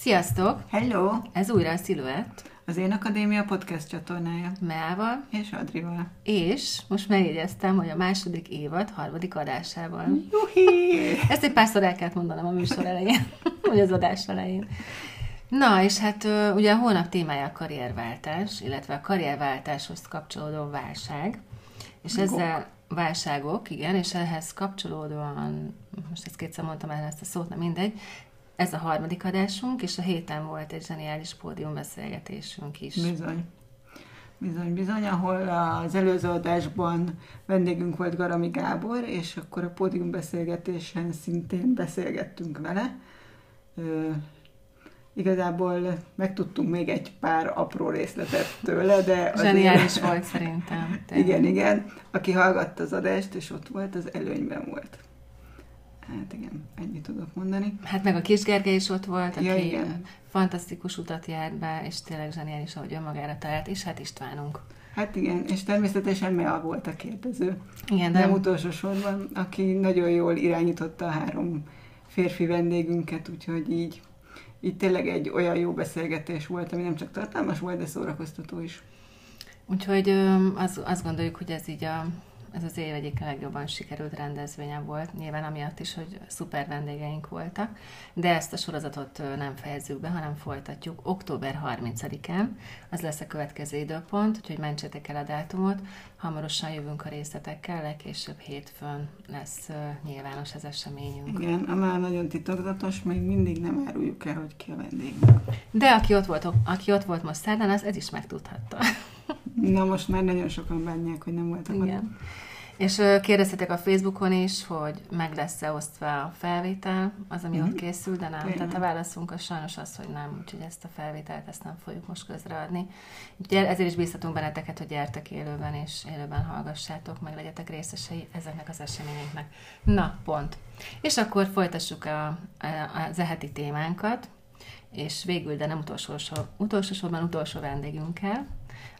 Sziasztok! Hello! Ez újra a Sziluett. Az Én Akadémia podcast csatornája. Meával. És Adrival. És most megjegyeztem, hogy a második évad harmadik adásával. Juhi! Ezt egy párszor el kellett mondanom a műsor elején, vagy az adás elején. Na, és hát ugye a hónap témája a karrierváltás, illetve a karrierváltáshoz kapcsolódó válság. És ezzel válságok, igen, és ehhez kapcsolódóan, most ezt kétszer mondtam el ezt a szót, nem mindegy, ez a harmadik adásunk, és a héten volt egy zseniális pódiumbeszélgetésünk is. Bizony. Bizony, bizony, ahol az előző adásban vendégünk volt Garami Gábor, és akkor a pódiumbeszélgetésen szintén beszélgettünk vele. Ö, igazából megtudtunk még egy pár apró részletet tőle, de... Zseniális volt szerintem. Tényleg. Igen, igen. Aki hallgatta az adást, és ott volt, az előnyben volt. Hát igen, ennyit tudok mondani. Hát meg a kis Gergely is ott volt, aki ja, igen. fantasztikus utat járt be, és tényleg zseniális, ahogy önmagára talált, és hát Istvánunk. Hát igen, és természetesen Mea volt a kérdező. Igen, de... Nem utolsó sorban, aki nagyon jól irányította a három férfi vendégünket, úgyhogy így, így tényleg egy olyan jó beszélgetés volt, ami nem csak tartalmas volt, de szórakoztató is. Úgyhogy az, azt gondoljuk, hogy ez így a ez az év egyik legjobban sikerült rendezvénye volt, nyilván amiatt is, hogy szuper vendégeink voltak, de ezt a sorozatot nem fejezzük be, hanem folytatjuk október 30-án, az lesz a következő időpont, úgyhogy mentsétek el a dátumot, hamarosan jövünk a részletekkel, legkésőbb hétfőn lesz nyilvános az eseményünk. Igen, a már nagyon titokzatos, még mindig nem áruljuk el, hogy ki a vendégünk. De aki ott volt, aki ott volt most szerdán, az ez is megtudhatta. Na most már nagyon sokan bánják, hogy nem voltak Igen. Ott. És kérdeztetek a Facebookon is, hogy meg lesz-e osztva a felvétel, az, ami mm-hmm. ott készül, de nem. Tényleg. Tehát a válaszunk az sajnos az, hogy nem, úgyhogy ezt a felvételt ezt nem fogjuk most közreadni. Úgyhogy ezért is bíztatunk benneteket, hogy gyertek élőben, és élőben hallgassátok, meg legyetek részesei ezeknek az eseményeknek. Na, pont. És akkor folytassuk a, a, az eheti témánkat, és végül, de nem utolsó, utolsó sorban utolsó vendégünkkel,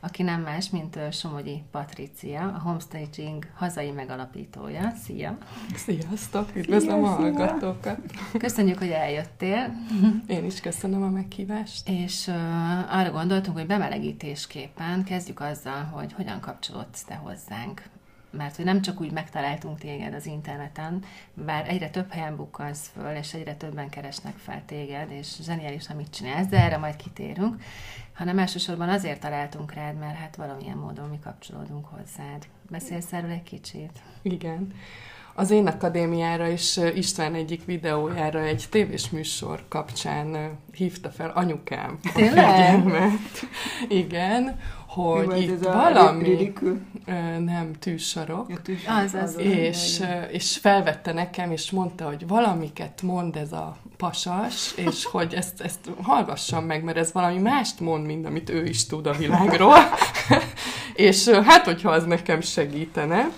aki nem más, mint Somogyi Patricia, a Homestaging hazai megalapítója. Szia! Sziasztok! Üdvözlöm szia, a hallgatókat! Köszönjük, hogy eljöttél. Én is köszönöm a meghívást. És uh, arra gondoltunk, hogy bemelegítésképpen kezdjük azzal, hogy hogyan kapcsolódsz te hozzánk mert hogy nem csak úgy megtaláltunk téged az interneten, bár egyre több helyen bukkansz föl, és egyre többen keresnek fel téged, és zseniális, amit csinálsz, de erre majd kitérünk, hanem elsősorban azért találtunk rád, mert hát valamilyen módon mi kapcsolódunk hozzád. Beszélsz erről egy kicsit? Igen. Az én akadémiára is István egyik videójára egy tévés műsor kapcsán hívta fel anyukám Tényleg? Igen, hogy Jó, itt valami... Nem, tűsarok. Ja, tűsarok. Az, az, és, és felvette nekem, és mondta, hogy valamiket mond ez a pasas, és hogy ezt, ezt hallgassam meg, mert ez valami mást mond, mint amit ő is tud a világról. és hát, hogyha az nekem segítene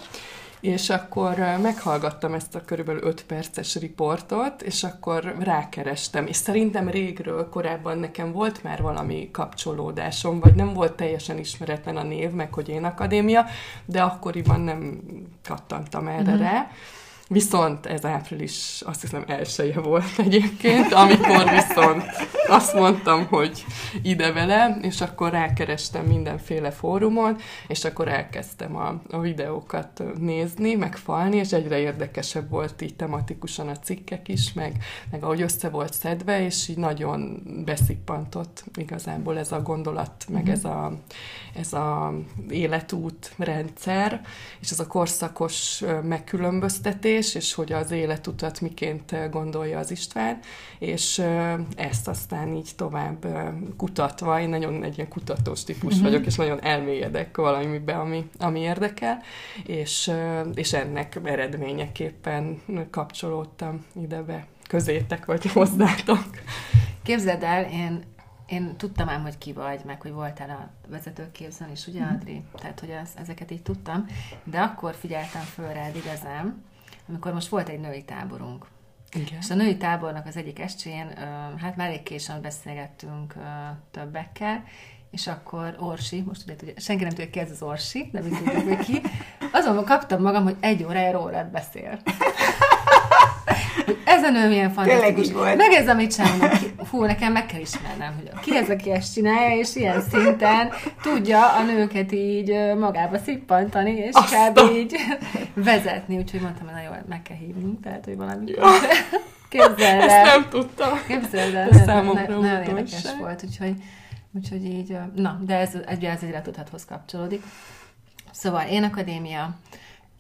és akkor meghallgattam ezt a körülbelül 5 perces riportot, és akkor rákerestem, és szerintem régről, korábban nekem volt már valami kapcsolódásom, vagy nem volt teljesen ismeretlen a név, meg hogy én akadémia, de akkoriban nem kattantam erre uh-huh. rá. Viszont ez április, azt hiszem elsője volt egyébként, amikor viszont azt mondtam, hogy ide vele, és akkor rákerestem mindenféle fórumon, és akkor elkezdtem a, a videókat nézni, megfalni, és egyre érdekesebb volt így tematikusan a cikkek is, meg, meg ahogy össze volt szedve, és így nagyon beszippantott igazából ez a gondolat, meg ez a, ez a életút rendszer, és ez a korszakos megkülönböztetés, kérdés, és hogy az életutat miként gondolja az István, és ezt aztán így tovább kutatva, én nagyon egy ilyen kutatós típus uh-huh. vagyok, és nagyon elmélyedek valamibe, ami, ami érdekel, és, és ennek eredményeképpen kapcsolódtam ide be közétek, vagy hozzátok. Képzeld el, én én tudtam ám, hogy ki vagy, meg hogy voltál a vezetőképzőn is, ugye, Adri? Tehát, hogy az, ezeket így tudtam, de akkor figyeltem föl rád igazán, amikor most volt egy női táborunk. Igen. És a női tábornak az egyik estjén, hát már elég későn beszélgettünk többekkel, és akkor Orsi, most ugye, ugye senki nem tudja, ki ez az Orsi, de mi tudjuk, ki, azon kaptam magam, hogy egy órája rólad beszél. Ez a nő milyen fantasztikus. volt. Meg ez, amit sem ki- fú, nekem meg kell ismernem, hogy ki ez, aki ezt csinálja, és ilyen szinten tudja a nőket így magába szippantani, és Azt kb. így vezetni, úgyhogy mondtam, hogy na jó, meg kell hívni, tehát, hogy valami. Képzeld Ezt el. nem tudtam. Képzeld el, Ez számomra ne- nagyon érdekes újdonság. volt, úgyhogy, úgyhogy így, na, de ez, ez, ez egyre tudhathoz kapcsolódik. Szóval én akadémia,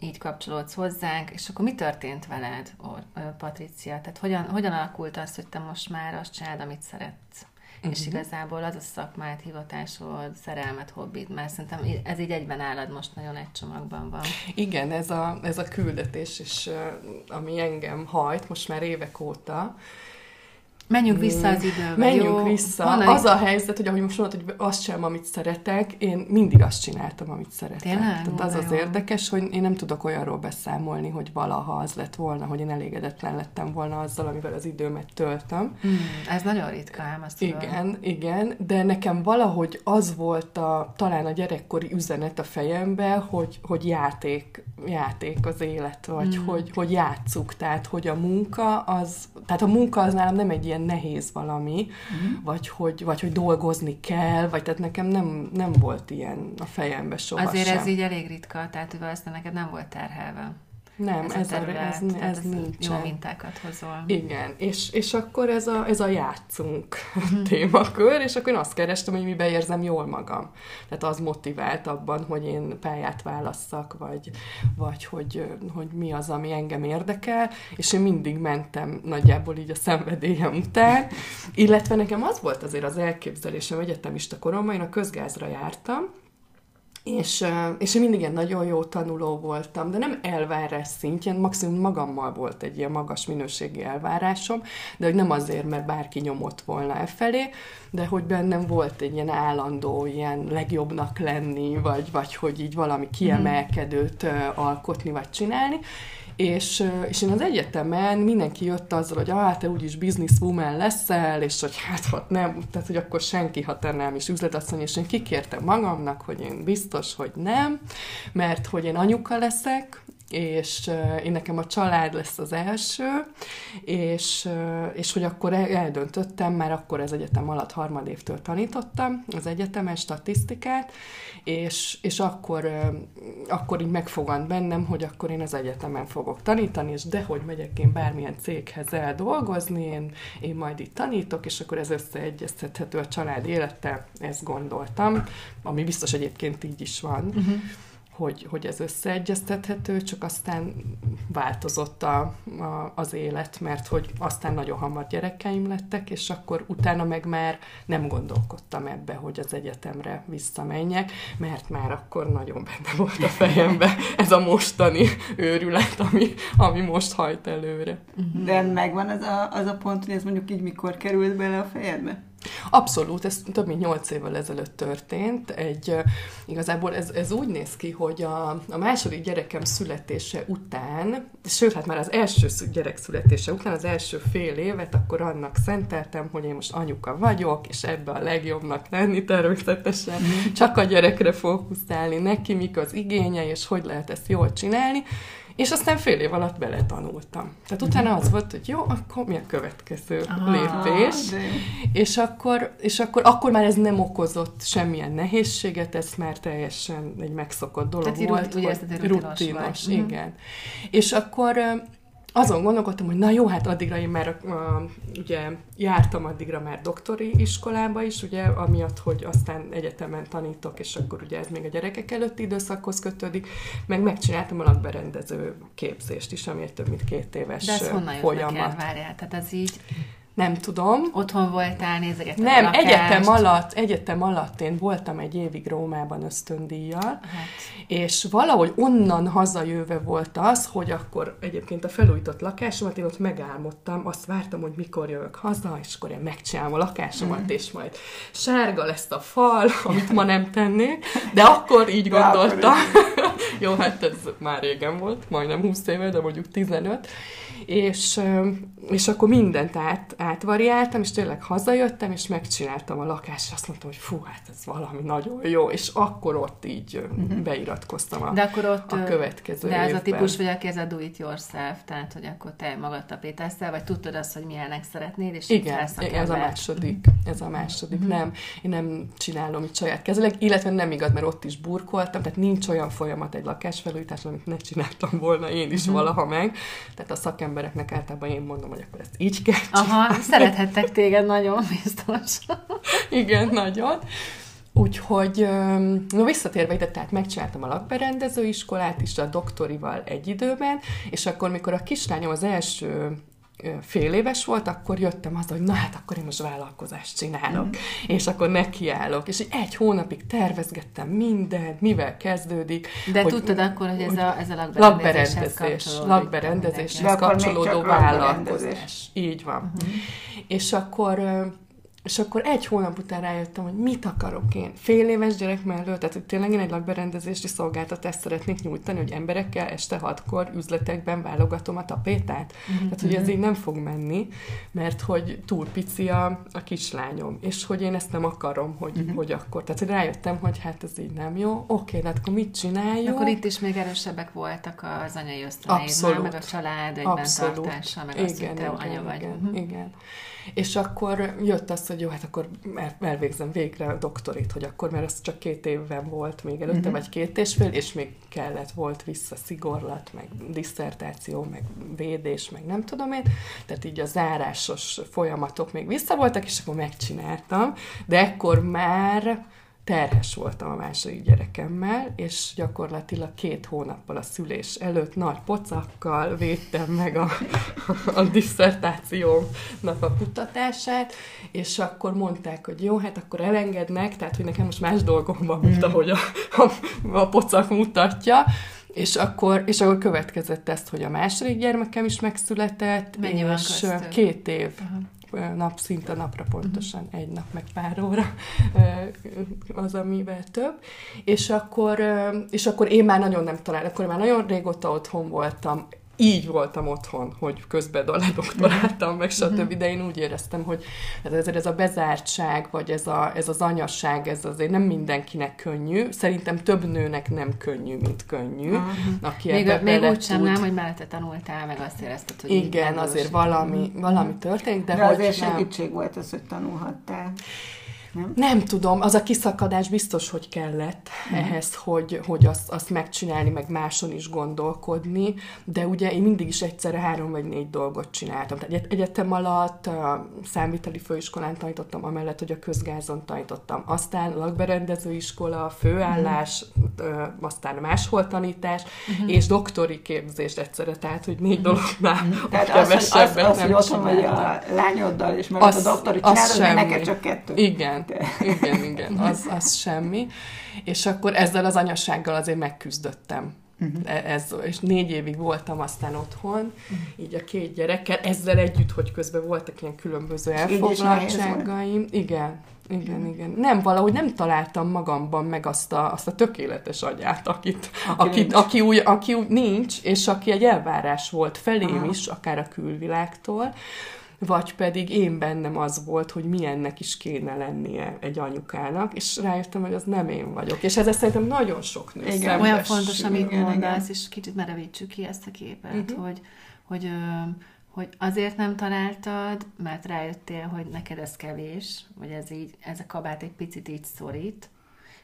így kapcsolódsz hozzánk, és akkor mi történt veled, Patricia? Tehát hogyan, hogyan alakult az, hogy te most már azt csinálod, amit szeretsz? Uh-huh. És igazából az a szakmád, hivatásod, szerelmet, hobbid, mert szerintem ez így egyben állad most nagyon egy csomagban van. Igen, ez a, ez a küldetés is, ami engem hajt most már évek óta. Menjünk vissza az időbe, Menjünk jó? vissza. Honnan- Az a helyzet, hogy ahogy most mondod, hogy azt sem, amit szeretek, én mindig azt csináltam, amit szeretek. Tényleg? Tehát az az jó. érdekes, hogy én nem tudok olyanról beszámolni, hogy valaha az lett volna, hogy én elégedetlen lettem volna azzal, amivel az időmet töltöm. Hmm, ez nagyon ritka, ám azt tudom. Igen, igen, de nekem valahogy az volt a, talán a gyerekkori üzenet a fejembe, hogy, hogy játék, játék az élet, vagy Mm. hogy, hogy játsszuk, tehát hogy a munka az, tehát a munka az nálam nem egy ilyen nehéz valami, Mm. vagy, hogy, vagy hogy dolgozni kell, vagy tehát nekem nem, nem volt ilyen a fejembe soha Azért sem. ez így elég ritka, tehát hogy valószínűleg neked nem volt terhelve. Nem, ez, ez, a terület, ez, tehát ez, ez nincsen. Jó mintákat hozol. Igen, és, és akkor ez a, ez a játszunk témakör, és akkor én azt kerestem, hogy miben érzem jól magam. Tehát az motivált abban, hogy én pályát válasszak, vagy, vagy hogy, hogy mi az, ami engem érdekel, és én mindig mentem nagyjából így a szenvedélyem után, illetve nekem az volt azért az elképzelésem egyetemista koromban, én a közgázra jártam, és, és én mindig ilyen nagyon jó tanuló voltam, de nem elvárás szintjén, maximum magammal volt egy ilyen magas minőségi elvárásom, de hogy nem azért, mert bárki nyomott volna e felé, de hogy bennem volt egy ilyen állandó, ilyen legjobbnak lenni, vagy, vagy hogy így valami kiemelkedőt ö, alkotni, vagy csinálni, és, és én az egyetemen mindenki jött azzal, hogy ah, te úgyis businesswoman leszel, és hogy hát ha nem, tehát hogy akkor senki, ha te nem is üzletasszony, és én kikértem magamnak, hogy én biztos, hogy nem, mert hogy én anyuka leszek, és uh, én nekem a család lesz az első, és, uh, és hogy akkor el- eldöntöttem, már akkor az egyetem alatt harmadévtől tanítottam az egyetemen statisztikát, és, és akkor, uh, akkor így megfogant bennem, hogy akkor én az egyetemen fogok tanítani, és dehogy megyek én bármilyen céghez el dolgozni, én, én majd itt tanítok, és akkor ez összeegyeztethető a család élettel, ezt gondoltam, ami biztos egyébként így is van. Uh-huh hogy, hogy ez összeegyeztethető, csak aztán változott a, a, az élet, mert hogy aztán nagyon hamar gyerekeim lettek, és akkor utána meg már nem gondolkodtam ebbe, hogy az egyetemre visszamenjek, mert már akkor nagyon benne volt a fejembe ez a mostani őrület, ami, ami most hajt előre. De megvan az a, az a pont, hogy ez mondjuk így mikor került bele a fejedbe? Abszolút, ez több mint nyolc évvel ezelőtt történt. Egy, igazából ez, ez úgy néz ki, hogy a, a második gyerekem születése után, sőt, hát már az első gyerek születése után, az első fél évet, akkor annak szenteltem, hogy én most anyuka vagyok, és ebbe a legjobbnak lenni természetesen. Csak a gyerekre fókuszálni, neki mik az igényei, és hogy lehet ezt jól csinálni. És aztán fél év alatt beletanultam. Tehát utána az volt, hogy jó, akkor mi a következő lépés. de. És akkor, és akkor, akkor már ez nem okozott semmilyen nehézséget, ez már teljesen egy megszokott dolog Tehát volt. rut- hogy rutinos rutinos. Mhm. igen. És akkor azon gondolkodtam, hogy na jó, hát addigra én már uh, ugye jártam addigra már doktori iskolába is, ugye, amiatt, hogy aztán egyetemen tanítok, és akkor ugye ez még a gyerekek előtti időszakhoz kötődik, meg megcsináltam a lakberendező képzést is, ami egy több mint két éves De ez honnan jött folyamat. neked, várjál? Tehát ez így Nem tudom, otthon voltál, nézegetted nem, a lakást. egyetem alatt, egyetem alatt én voltam egy évig Rómában ösztöndíjjal, Hát, és valahogy onnan hazajöve volt az, hogy akkor egyébként a felújított lakásomat, én ott megálmodtam, azt vártam, hogy mikor jövök haza, és akkor én megcsinálom a lakásomat, Mhm. és majd sárga lesz a fal, amit ma nem tennék, de akkor így gondoltam. Jó, hát ez már régen volt, majdnem 20 éve, de mondjuk 15 és, és akkor mindent át, átvariáltam, és tényleg hazajöttem, és megcsináltam a lakást, és azt mondtam, hogy fú, hát ez valami nagyon jó, és akkor ott így uh-huh. beiratkoztam a, de akkor ott, a következő De ez évben. a típus vagy, aki ez a do it yourself, tehát hogy akkor te magad tapétáztál, vagy tudtad azt, hogy milyenek szeretnéd, és Igen, ez a második, ez a második, uh-huh. nem, én nem csinálom itt saját kezeleg, illetve nem igaz, mert ott is burkoltam, tehát nincs olyan folyamat egy lakásfelújításra, amit ne csináltam volna én is uh-huh. valaha meg, tehát a szakem embereknek általában én mondom, hogy akkor ezt így kell csinálni. Aha, szerethettek téged nagyon, biztos. Igen, nagyon. Úgyhogy, no visszatérve ide, tehát megcsináltam a lakberendező iskolát is a doktorival egy időben, és akkor, mikor a kislányom az első fél éves volt, akkor jöttem az, hogy na hát akkor én most vállalkozást csinálok, mm. és akkor nekiállok, és egy hónapig tervezgettem mindent, mivel kezdődik. De hogy, tudtad akkor, hogy ez a, ez a lakberendezés, lakberendezéshez kapcsolódó vállalkozás. Így van. Mm. És akkor és akkor egy hónap után rájöttem, hogy mit akarok én. Fél éves gyerek mellől, tehát hogy tényleg én egy lakberendezési szolgáltatást szeretnék nyújtani, hogy emberekkel este hatkor üzletekben válogatom a tapétát. Mm-hmm. Tehát, hogy ez így nem fog menni, mert hogy túl pici a, a kislányom, és hogy én ezt nem akarom, hogy, mm-hmm. hogy akkor. Tehát, hogy rájöttem, hogy hát ez így nem jó. Oké, de hát akkor mit csináljuk? Akkor itt is még erősebbek voltak az anyai ösztöneid, meg a család egyben tartása, meg igen, azt, hogy te igen, anya vagy. Igen, mm-hmm. igen. És akkor jött az, hogy jó, hát akkor elvégzem végre a doktorit, hogy akkor, mert az csak két évben volt még előtte, uh-huh. vagy két és fél, és még kellett, volt vissza szigorlat, meg diszertáció, meg védés, meg nem tudom én, tehát így a zárásos folyamatok még vissza voltak, és akkor megcsináltam, de ekkor már terhes voltam a második gyerekemmel, és gyakorlatilag két hónappal a szülés előtt nagy pocakkal védtem meg a, a diszertációmnak a kutatását, és akkor mondták, hogy jó, hát akkor elengednek, tehát hogy nekem most más dolgom van, mint ahogy a, a, a pocak mutatja, és akkor, és akkor következett ezt, hogy a második gyermekem is megszületett, Mennyi és két év. Uh-huh nap, szinte napra pontosan, egy nap meg pár óra az, amivel több. És akkor, és akkor én már nagyon nem találtam, akkor már nagyon régóta otthon voltam, így voltam otthon, hogy közben ledoktoráltam, meg stb., mhm. de én úgy éreztem, hogy ez, ez a bezártság, vagy ez, a, ez az anyasság, ez azért nem mindenkinek könnyű. Szerintem több nőnek nem könnyű, mint könnyű. Uh-huh. Aki még, még úgy sem nem, hogy mellette tanultál, meg azt érezted, hogy Igen, azért valami, valami történt, de, de hogy azért nem... segítség volt az, hogy tanulhattál. Nem? nem tudom, az a kiszakadás biztos, hogy kellett mm. ehhez, hogy, hogy azt, azt megcsinálni, meg máson is gondolkodni, de ugye én mindig is egyszerre három vagy négy dolgot csináltam. Tehát egyetem alatt a számviteli főiskolán tanítottam, amellett, hogy a közgázon tanítottam. Aztán lakberendező iskola, főállás, mm. aztán máshol tanítás, mm. és doktori képzést egyszerre, tehát, hogy négy mm. dolognál mm. Tehát az, az, az, az, hogy otthon vagy a lányoddal, és meg az, a doktori csinálod, neked csak kettő. Igen, igen, igen, igen, az, az semmi. És akkor ezzel az anyassággal azért megküzdöttem. Uh-huh. Ez, és négy évig voltam aztán otthon, uh-huh. így a két gyerekkel, ezzel együtt, hogy közben voltak ilyen különböző elfoglaltságaim. Igen, igen, uh-huh. igen. Nem, valahogy nem találtam magamban meg azt a, azt a tökéletes agyát, akit, aki, akit, aki, úgy, aki úgy nincs, és aki egy elvárás volt felém Aha. is, akár a külvilágtól, vagy pedig én bennem az volt, hogy milyennek is kéne lennie egy anyukának, és rájöttem, hogy az nem én vagyok. És ez szerintem nagyon sok nő igen, Olyan fontos, amit igen, mondasz, és kicsit merevítsük ki ezt a képet, uh-huh. hogy, hogy, hogy azért nem találtad, mert rájöttél, hogy neked ez kevés, vagy ez így, ez a kabát egy picit így szorít,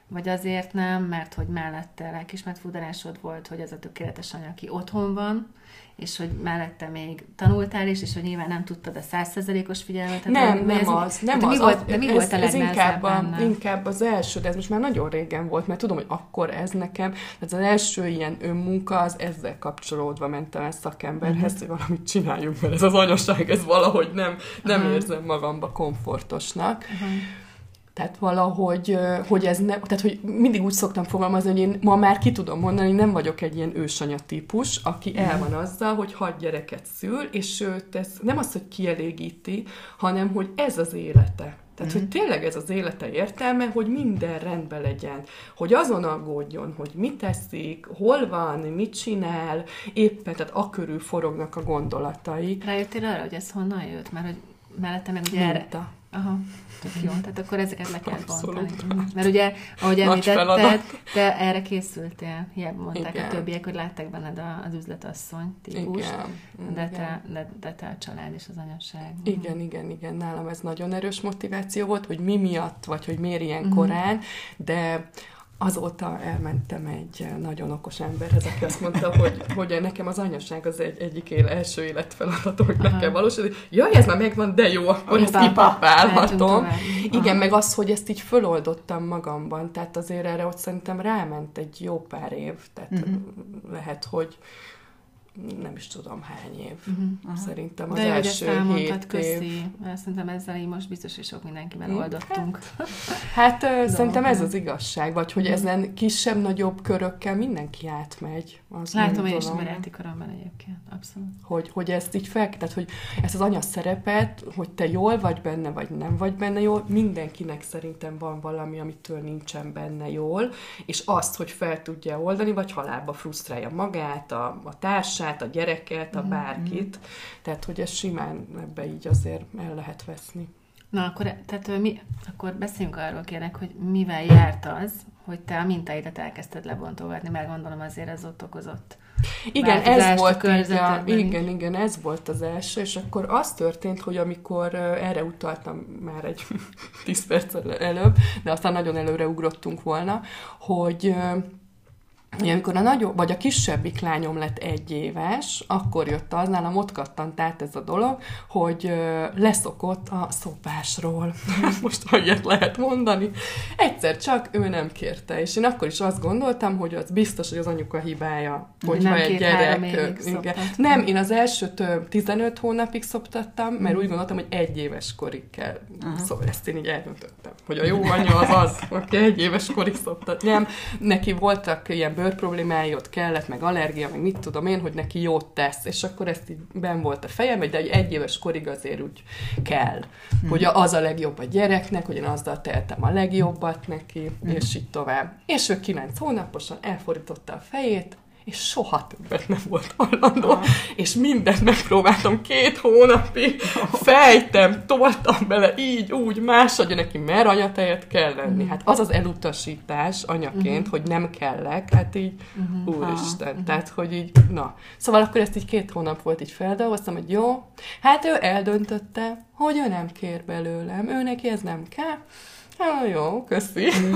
vagy azért nem, mert hogy mellette lelkismert fudalásod volt, hogy ez a tökéletes anya, aki otthon van, és hogy mellette még tanultál is, és hogy nyilván nem tudtad a százszerzelékos figyelmet. Nem, nem ez, az, nem az. Mi volt, de mi ez, volt a ez inkább, a, inkább az első, de ez most már nagyon régen volt, mert tudom, hogy akkor ez nekem, ez az első ilyen önmunka, az ezzel kapcsolódva mentem el szakemberhez, uh-huh. hogy valamit csináljunk, mert ez az anyaság, ez valahogy nem, nem uh-huh. érzem magamba komfortosnak. Uh-huh Tehát valahogy, hogy ez ne, tehát hogy mindig úgy szoktam fogalmazni, hogy én ma már ki tudom mondani, nem vagyok egy ilyen ősanya típus, aki el van azzal, hogy hat gyereket szül, és őt ez nem az, hogy kielégíti, hanem hogy ez az élete. Tehát, hogy tényleg ez az élete értelme, hogy minden rendben legyen, hogy azon aggódjon, hogy mit teszik, hol van, mit csinál, éppen, tehát a körül forognak a gondolatai. Rájöttél arra, hogy ez honnan jött? Mert hogy mellette meg ugye erre... Aha, tök jó. Tehát akkor ezeket le kell bontani. Mert ugye, ahogy említetted, te erre készültél. Hiába mondták Igen. a többiek, hogy látták benned az üzletasszony típust. Igen. De, te, de, de te a család és az anyaság. Igen, igen, igen. Nálam ez nagyon erős motiváció volt, hogy mi miatt, vagy hogy miért ilyen mm. korán, de azóta elmentem egy nagyon okos emberhez, aki azt mondta, hogy, hogy nekem az anyaság az egy, egyik éle, első életfeladat, hogy meg kell valósítani. Jaj, ez már megvan, de jó, akkor ezt kipapálhatom. Igen, meg az, hogy ezt így föloldottam magamban, tehát azért erre ott szerintem ráment egy jó pár év, tehát uh-huh. lehet, hogy nem is tudom hány év. Uh-huh. Szerintem az De első hét köszi. év. Szerintem ezzel így most biztos, hogy sok mindenkivel oldottunk. Hát, hát szerintem ez az igazság, vagy hogy ezen kisebb-nagyobb körökkel mindenki átmegy. Az Látom én is a baráti körömben egyébként, abszolút. Hogy, hogy ezt így fel, tehát hogy ezt az anya szerepet, hogy te jól vagy benne, vagy nem vagy benne jól, mindenkinek szerintem van valami, amitől nincsen benne jól, és azt, hogy fel tudja oldani, vagy halálba frusztrálja magát, a, a társát, a gyereket, a mhm, bárkit. Mm-hmm. Tehát, hogy ez simán ebbe így azért el lehet veszni. Na, akkor, tehát mi, akkor beszéljünk arról kérek, hogy mivel járt az, hogy te a mintáidat elkezdted lebontogatni, mert gondolom azért ez ott okozott. Igen, ez volt a, igen, igen, ez volt az első, és akkor az történt, hogy amikor erre utaltam már egy 10 perc előbb, de aztán nagyon előre ugrottunk volna, hogy amikor a nagyobb, vagy a kisebbik lányom lett egy éves, akkor jött az, nálam ott kattant át ez a dolog, hogy leszokott a szopásról. Most, ha ilyet lehet mondani. Egyszer csak ő nem kérte, és én akkor is azt gondoltam, hogy az biztos, hogy az anyuka hibája, hogyha nem egy gyerek... Igen. Nem, én az első 15 hónapig szoptattam, mert úgy gondoltam, hogy egy éves korig kell. Aha. Szóval ezt én így eldöntöttem, hogy a jó anya az az, aki egy éves korig szoptat. Nem, neki voltak ilyen bőr problémái, ott kellett, meg allergia, meg mit tudom én, hogy neki jót tesz, és akkor ezt így ben volt a fejem, de egy, egy éves korig azért úgy kell, hmm. hogy az a legjobb a gyereknek, hogy én azzal teltem a legjobbat neki, hmm. és így tovább. És ő kilenc hónaposan elfordította a fejét, és soha többet nem volt hajlandó, ah. és mindent megpróbáltam két hónapig, fejtem, toltam bele így, úgy, más adja neki, mert anyatejet kell lenni. Hát az az elutasítás anyaként, mm. hogy nem kellek, hát így, mm. úristen, ah. tehát, hogy így, na. Szóval akkor ezt így két hónap volt, így feldolgoztam, hogy jó, hát ő eldöntötte, hogy ő nem kér belőlem, ő neki ez nem kell, Hát jó, köszi. Mm.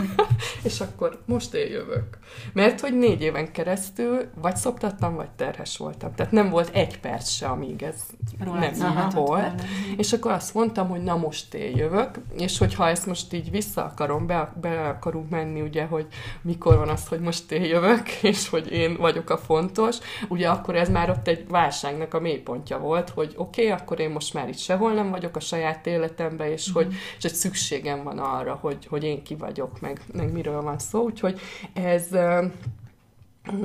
és akkor most én jövök. Mert hogy négy éven keresztül vagy szoptattam, vagy terhes voltam. Tehát nem volt egy perc se, amíg ez Róla nem így volt. És akkor azt mondtam, hogy na most én jövök, és hogyha ezt most így vissza akarom, be, be akarunk menni, ugye, hogy mikor van az, hogy most én jövök, és hogy én vagyok a fontos, ugye akkor ez már ott egy válságnak a mélypontja volt, hogy oké, okay, akkor én most már itt sehol nem vagyok a saját életemben, és mm. hogy és egy szükségem van arra, hogy, hogy én ki vagyok, meg, meg miről van szó, úgyhogy ez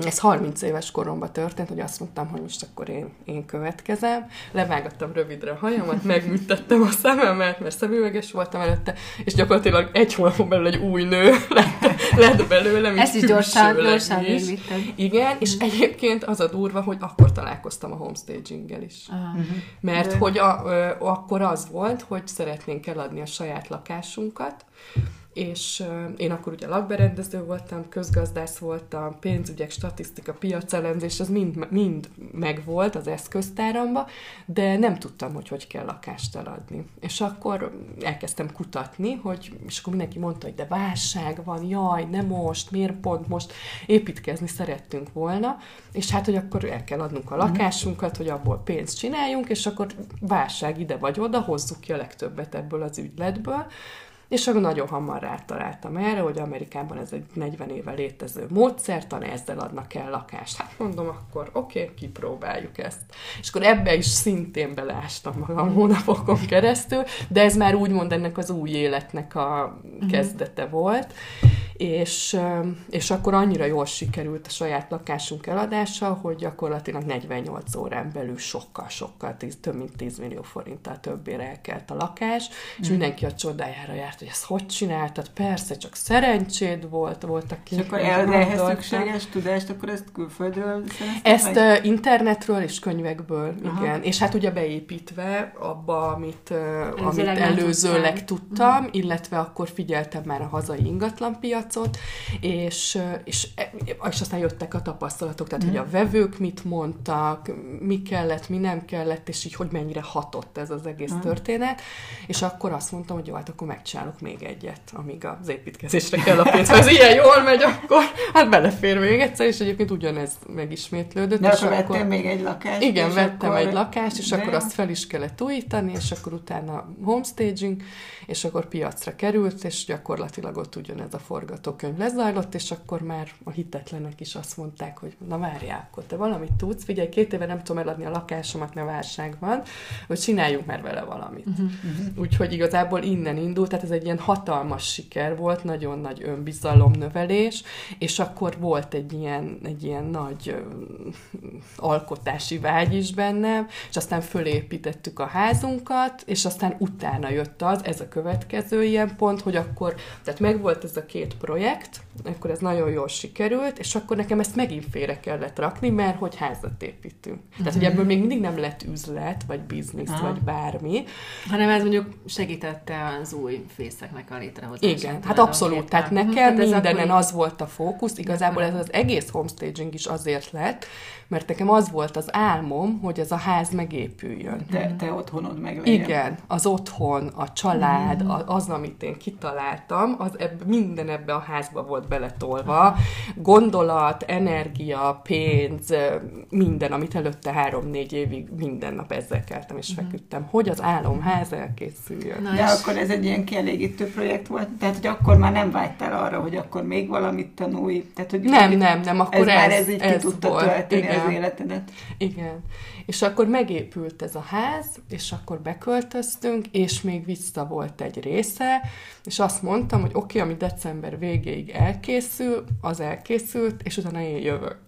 ez 30 éves koromban történt, hogy azt mondtam, hogy most akkor én, én következem. Levágattam rövidre a hajamat, megműtettem a szememet, mert szemüveges voltam előtte, és gyakorlatilag egy hónapon belül egy új nő lett, lett belőlem. Ezt is gyorsan, gyorsan is. Igen, és mm. egyébként az a durva, hogy akkor találkoztam a homestaging-gel is. Uh-huh. Mert De... hogy a, ö, akkor az volt, hogy szeretnénk eladni a saját lakásunkat, és én akkor ugye lakberendező voltam, közgazdász voltam, pénzügyek, statisztika, piacelemzés, az mind, mind megvolt az eszköztáramba, de nem tudtam, hogy hogy kell lakást eladni. És akkor elkezdtem kutatni, hogy, és akkor mindenki mondta, hogy de válság van, jaj, nem most, miért pont most építkezni szerettünk volna, és hát, hogy akkor el kell adnunk a mhm. lakásunkat, hogy abból pénzt csináljunk, és akkor válság ide vagy oda, hozzuk ki a legtöbbet ebből az ügyletből, És akkor nagyon hamar rátaláltam erre, hogy Amerikában ez egy 40 éve létező módszertan, ezzel adnak el lakást. Hát mondom, akkor oké, okay, kipróbáljuk ezt. És akkor ebbe is szintén beleástam magam hónapokon keresztül, de ez már úgymond ennek az új életnek a mhm. kezdete volt és, és akkor annyira jól sikerült a saját lakásunk eladása, hogy gyakorlatilag 48 órán belül sokkal-sokkal, több mint 10 millió forinttal többére elkelt a lakás, és mm. mindenki a csodájára járt, hogy ezt hogy csináltad, persze, csak szerencséd volt, voltak ki. És akkor ehhez szükséges tudást, akkor ezt külföldről Ezt meg? internetről és könyvekből, Aha. igen. És hát ugye beépítve abba, amit, amit előzőleg tudtam, mm. illetve akkor figyeltem már a hazai ingatlanpiac, piacot, és, és, és aztán jöttek a tapasztalatok, tehát mm. hogy a vevők mit mondtak, mi kellett, mi nem kellett, és így hogy mennyire hatott ez az egész mm. történet, és akkor azt mondtam, hogy jó, hát akkor megcsinálok még egyet, amíg az építkezésre kell a pénz. Ha ez ilyen jól megy, akkor hát belefér még egyszer, és egyébként ugyanez megismétlődött. De és akkor vettem még egy lakást. Igen, vettem akkor... egy lakást, és De... akkor azt fel is kellett újítani, és akkor utána homestaging, és akkor piacra került, és gyakorlatilag ott ugyanez a forgatókönyv lezajlott, és akkor már a hitetlenek is azt mondták, hogy na várjál, akkor te valamit tudsz, figyelj, két éve nem tudom eladni a lakásomat, mert válság van, hogy csináljunk már vele valamit. Uh-huh. Úgyhogy igazából innen indult, tehát ez egy ilyen hatalmas siker volt, nagyon nagy önbizalomnövelés, és akkor volt egy ilyen, egy ilyen nagy ö, alkotási vágy is bennem, és aztán fölépítettük a házunkat, és aztán utána jött az, ez a következő ilyen pont, hogy akkor, tehát megvolt ez a két projekt, akkor ez nagyon jól sikerült, és akkor nekem ezt megint félre kellett rakni, mert hogy házat építünk. Uh-huh. Tehát, hogy mhm. ebből még mindig nem lett üzlet, vagy biznisz, Aha. vagy bármi. Hanem ez mondjuk segítette az új fészeknek a létrehozását. Igen, hát abszolút. Tehát nekem tehát mindenen az volt a fókusz, igazából ez az egész homestaging is azért lett, mert nekem az volt az álmom, hogy ez a ház megépüljön. Te, te otthonod meg Igen, az otthon, a család, mm. az, amit én kitaláltam, az ebb, minden ebbe a házba volt beletolva. Gondolat, energia, pénz, minden, amit előtte három-négy évig minden nap ezzel keltem és mm. feküdtem, hogy az álomház elkészüljön. Na De és... akkor ez egy ilyen kielégítő projekt volt? Tehát, hogy akkor már nem vágytál arra, hogy akkor még valamit tanulj? Tehát, hogy nem, nem, nem, akkor ez, ez, már ez így ez ki tudta volt. tölteni Igen az életedet. Igen. És akkor megépült ez a ház, és akkor beköltöztünk, és még vissza volt egy része, és azt mondtam, hogy oké, okay, ami december végéig elkészül, az elkészült, és utána én jövök.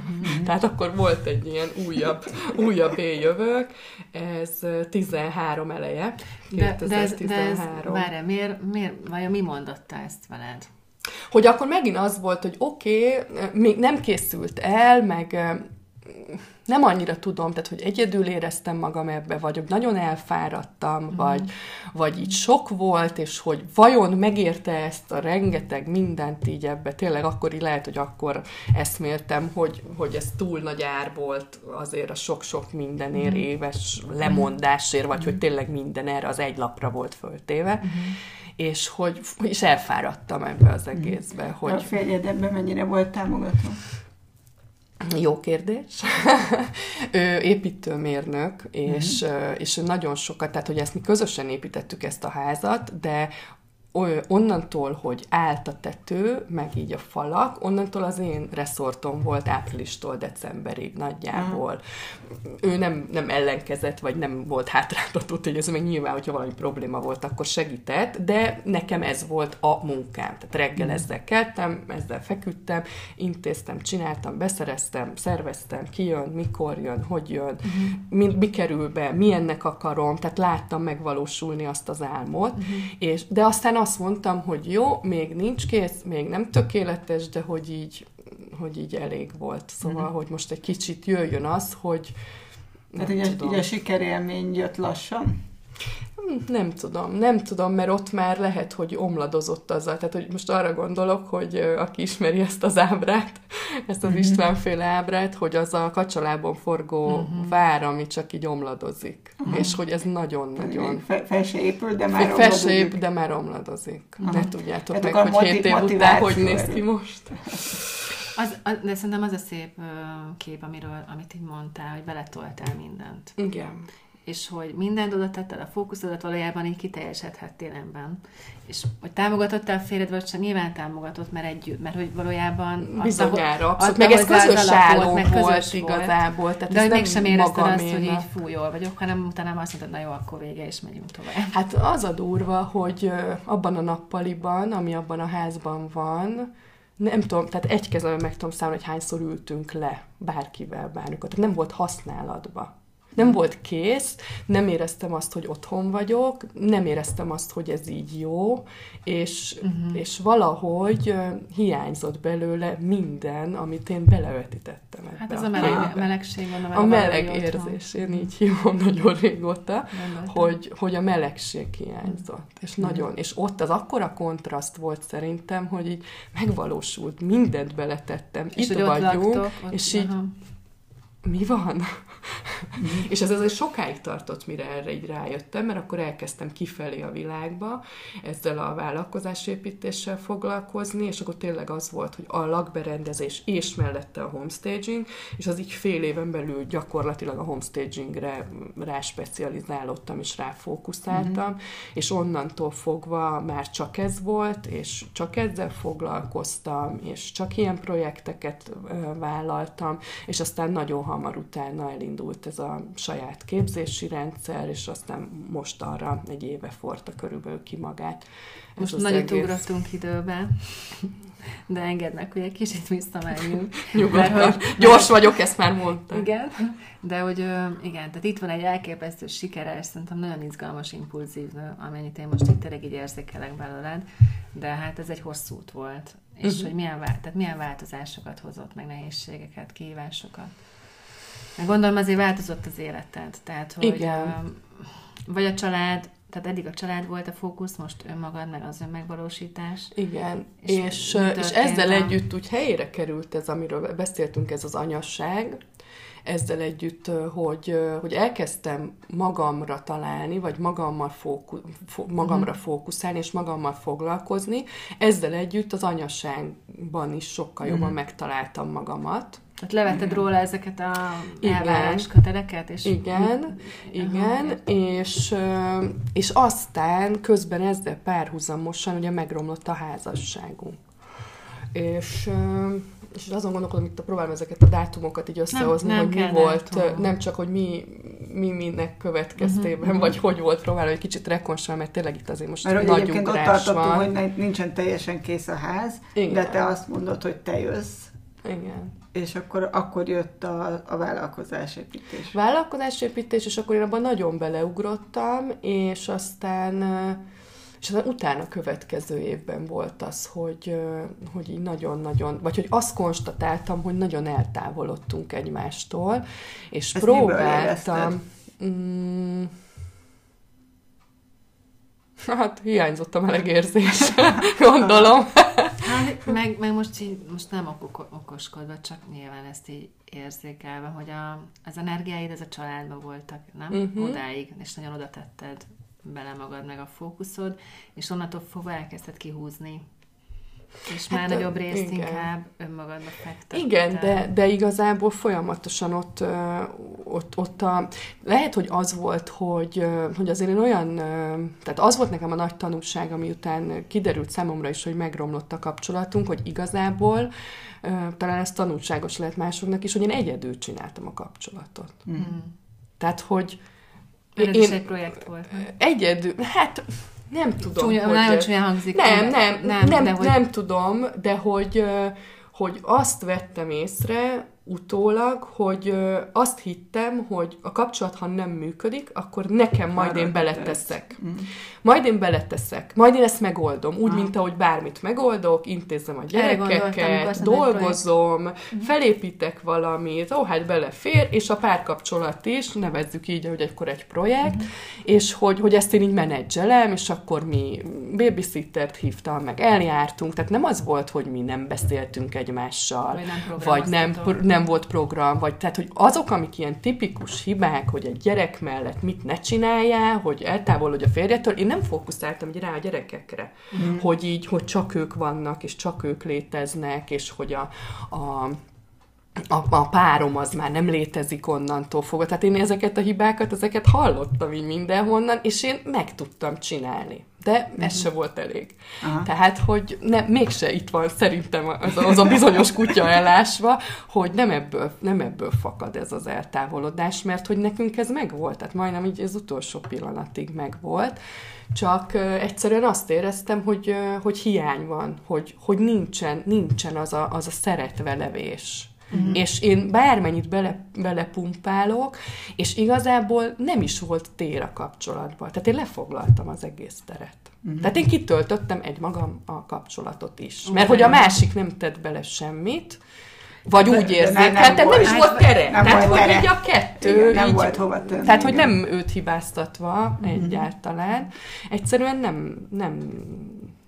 Mm-hmm. Tehát akkor volt egy ilyen újabb, újabb én jövök, ez 13 eleje, 2013. De, de ez, de ez várj, miért, miért, vajon mi mondotta ezt veled? Hogy akkor megint az volt, hogy oké, okay, még nem készült el, meg nem annyira tudom, tehát hogy egyedül éreztem magam ebbe, vagy nagyon elfáradtam, mm. vagy, vagy így sok volt, és hogy vajon megérte ezt a rengeteg mindent így ebbe, tényleg akkor így lehet, hogy akkor eszméltem, hogy, hogy ez túl nagy ár volt azért a sok-sok mindenért mm. éves lemondásért, vagy mm. hogy tényleg minden erre az egy lapra volt föltéve. Mm és hogy és elfáradtam ebbe az egészbe. Hogy... A férjed ebben mennyire volt támogató? Jó kérdés. ő építőmérnök, és, mm-hmm. és nagyon sokat, tehát hogy ezt mi közösen építettük ezt a házat, de onnantól, hogy állt a tető, meg így a falak, onnantól az én reszortom volt áprilistól decemberig nagyjából. Mm. Ő nem, nem ellenkezett, vagy nem volt hátráltató, ez meg nyilván, hogyha valami probléma volt, akkor segített, de nekem ez volt a munkám. Tehát reggel mm. ezzel keltem, ezzel feküdtem, intéztem, csináltam, beszereztem, szerveztem, ki jön, mikor jön, hogy jön, mm. mi, mi kerül be, milyennek akarom, tehát láttam megvalósulni azt az álmot, mm. és, de aztán azt mondtam, hogy jó, még nincs kész, még nem tökéletes, de hogy így, hogy így elég volt. Szóval, mm-hmm. hogy most egy kicsit jöjjön az, hogy Tehát a, így a sikerélmény jött lassan? Nem tudom, nem tudom, mert ott már lehet, hogy omladozott azzal. Tehát, hogy most arra gondolok, hogy aki ismeri ezt az ábrát, ezt az mm-hmm. Istvánféle ábrát, hogy az a kacsalábon forgó mm-hmm. vár, ami csak így omladozik. Uh-huh. És hogy ez nagyon-nagyon... Fe- fel se épül, de már fel épül, de már omladozik. Ne tudjátok hát meg, hogy hét év után hogy néz ki most. Az, az, de szerintem az a szép kép, amiről, amit így mondtál, hogy beletoltál mindent. Igen és hogy mindent oda tetted, a fókuszodat valójában így kiteljesedhettél ebben. És hogy támogatottál félred, vagy sem, nyilván támogatott, mert együtt, mert hogy valójában... Bizonyára, abszolút. Meg ez közös álló meg közös volt, igazából. Tehát de hogy mégsem érezted azt, hogy így fú, jól vagyok, hanem utána azt mondtad, na jó, akkor vége, és megyünk tovább. Hát az a durva, hogy abban a nappaliban, ami abban a házban van, nem tudom, tehát egy kezemben meg tudom számolni, hogy hányszor ültünk le bárkivel, bármikor. Tehát nem volt használatba nem volt kész, nem éreztem azt, hogy otthon vagyok, nem éreztem azt, hogy ez így jó, és, uh-huh. és valahogy hiányzott belőle minden, amit én belevetítettem ebbe. Hát ez a meleg, a melegség van a, meleg érzés, én így hívom nagyon régóta, hogy, hogy a melegség hiányzott. És uh-huh. nagyon, és ott az akkora kontraszt volt szerintem, hogy így megvalósult, mindent beletettem, és itt vagyunk, laktok, ott, és így aha mi van? Mm. és ez azért sokáig tartott, mire erre így rájöttem, mert akkor elkezdtem kifelé a világba ezzel a vállalkozásépítéssel foglalkozni, és akkor tényleg az volt, hogy a lakberendezés és mellette a homestaging, és az így fél éven belül gyakorlatilag a homestagingre rá specializálódtam és ráfókuszáltam, mm-hmm. és onnantól fogva már csak ez volt, és csak ezzel foglalkoztam, és csak ilyen projekteket vállaltam, és aztán nagyon hamar utána elindult ez a saját képzési rendszer, és aztán most arra egy éve forta körülbelül ki magát. Most nagyot egész... ugrottunk időbe, de engednek, hogy egy kicsit visszamenjünk. Nyugodtan. Hogy... Gyors vagyok, ezt már mondtam. Igen, de hogy igen, tehát itt van egy elképesztő sikeres, szerintem nagyon izgalmas, impulzív amennyit én most itt tényleg így érzékelek belőled, de hát ez egy hosszú út volt. És uh-huh. hogy milyen, tehát milyen változásokat hozott, meg nehézségeket, kihívásokat. Gondolom azért változott az életed. Tehát, hogy Igen. vagy a család, tehát eddig a család volt a fókusz, most önmagad, meg az önmegvalósítás. Igen, és, és, és ezzel együtt úgy helyére került ez, amiről beszéltünk, ez az anyasság, ezzel együtt, hogy, hogy elkezdtem magamra találni, vagy magammal fóku, fo, magamra uh-huh. fókuszálni, és magammal foglalkozni, ezzel együtt az anyasságban is sokkal jobban uh-huh. megtaláltam magamat. Tehát levetted róla ezeket a elvárás köteleket? És... Igen, igen, Aha, és, és aztán közben ezzel párhuzamosan ugye megromlott a házasságunk. És és azon gondolkodom, itt próbálom ezeket a dátumokat így összehozni, nem, nem hogy mi volt, dátum. nem csak, hogy mi, mi minek következtében, uh-huh. vagy hogy volt, próbálom egy kicsit rekonstruálni, mert tényleg itt azért most mert nagy ugrás ott tartottunk, van. hogy nincsen teljesen kész a ház, Igen. de te azt mondod, hogy te jössz. Igen. És akkor, akkor jött a, a vállalkozásépítés. Vállalkozásépítés, és akkor én abban nagyon beleugrottam, és aztán és aztán utána következő évben volt az, hogy, hogy így nagyon-nagyon, vagy hogy azt konstatáltam, hogy nagyon eltávolodtunk egymástól, és Ezt próbáltam... Mm, hát hiányzott a meleg érzés, gondolom. Hát, meg, meg most, így, most nem okoskodva, csak nyilván ezt így érzékelve, hogy a, az energiáid ez a családban voltak, nem? Uh-huh. Odáig, és nagyon oda tetted bele magad meg a fókuszod, és onnantól fogva elkezdted kihúzni és hát, már nagyobb részt igen. inkább önmagadba fektetted. Igen, de, de igazából folyamatosan ott, ott, ott a, lehet, hogy az volt, hogy, hogy azért én olyan, tehát az volt nekem a nagy tanulság, ami után kiderült számomra is, hogy megromlott a kapcsolatunk, hogy igazából talán ez tanulságos lehet másoknak is, hogy én egyedül csináltam a kapcsolatot. Mm. Tehát, hogy is egy projekt volt. Egyedül, hát nem tudom. Csúnya, hogy, nagyon csúnya hangzik. Nem, nem, nem, nem, de hogy... nem tudom, de hogy, hogy azt vettem észre, utólag, hogy ö, azt hittem, hogy a kapcsolat, ha nem működik, akkor nekem majd én beleteszek. Mm. Majd én beleteszek. Majd én ezt megoldom. Úgy, ah. mint ahogy bármit megoldok, intézem a gyerekeket, dolgozom, mm. felépítek valamit, ó, hát belefér, és a párkapcsolat is, nevezzük így, hogy egykor egy projekt, mm. és hogy, hogy ezt én így menedzselem, és akkor mi babysittert hívtam, meg eljártunk, tehát nem az volt, hogy mi nem beszéltünk egymással, vagy nem, vagy nem, nem nem volt program, vagy tehát, hogy azok, amik ilyen tipikus hibák, hogy egy gyerek mellett mit ne csináljál, hogy eltávolodj a férjetől, én nem fókuszáltam rá a gyerekekre, mm. hogy így, hogy csak ők vannak, és csak ők léteznek, és hogy a, a a, a párom az már nem létezik onnantól fogva. Tehát én ezeket a hibákat, ezeket hallottam így mindenhonnan, és én meg tudtam csinálni. De ez uh-huh. se volt elég. Aha. Tehát, hogy ne, mégse itt van szerintem az a, az a bizonyos kutya elásva, hogy nem ebből, nem ebből fakad ez az eltávolodás, mert hogy nekünk ez megvolt, tehát majdnem így az utolsó pillanatig megvolt, csak uh, egyszerűen azt éreztem, hogy, uh, hogy hiány van, hogy, hogy nincsen, nincsen az a, az a szeretve Uh-huh. És én bármennyit bele, belepumpálok, és igazából nem is volt tér a kapcsolatban. Tehát én lefoglaltam az egész teret. Uh-huh. Tehát én kitöltöttem egy magam a kapcsolatot is. Uh-huh. Mert hogy a másik nem tett bele semmit, vagy úgy érzékeltem, nem, nem, nem is volt tere. Nem tehát, volt tere. hogy így a kettő... Igen, nem így, volt hova tenni. Tehát, igen. hogy nem őt hibáztatva uh-huh. egyáltalán. Egyszerűen nem, nem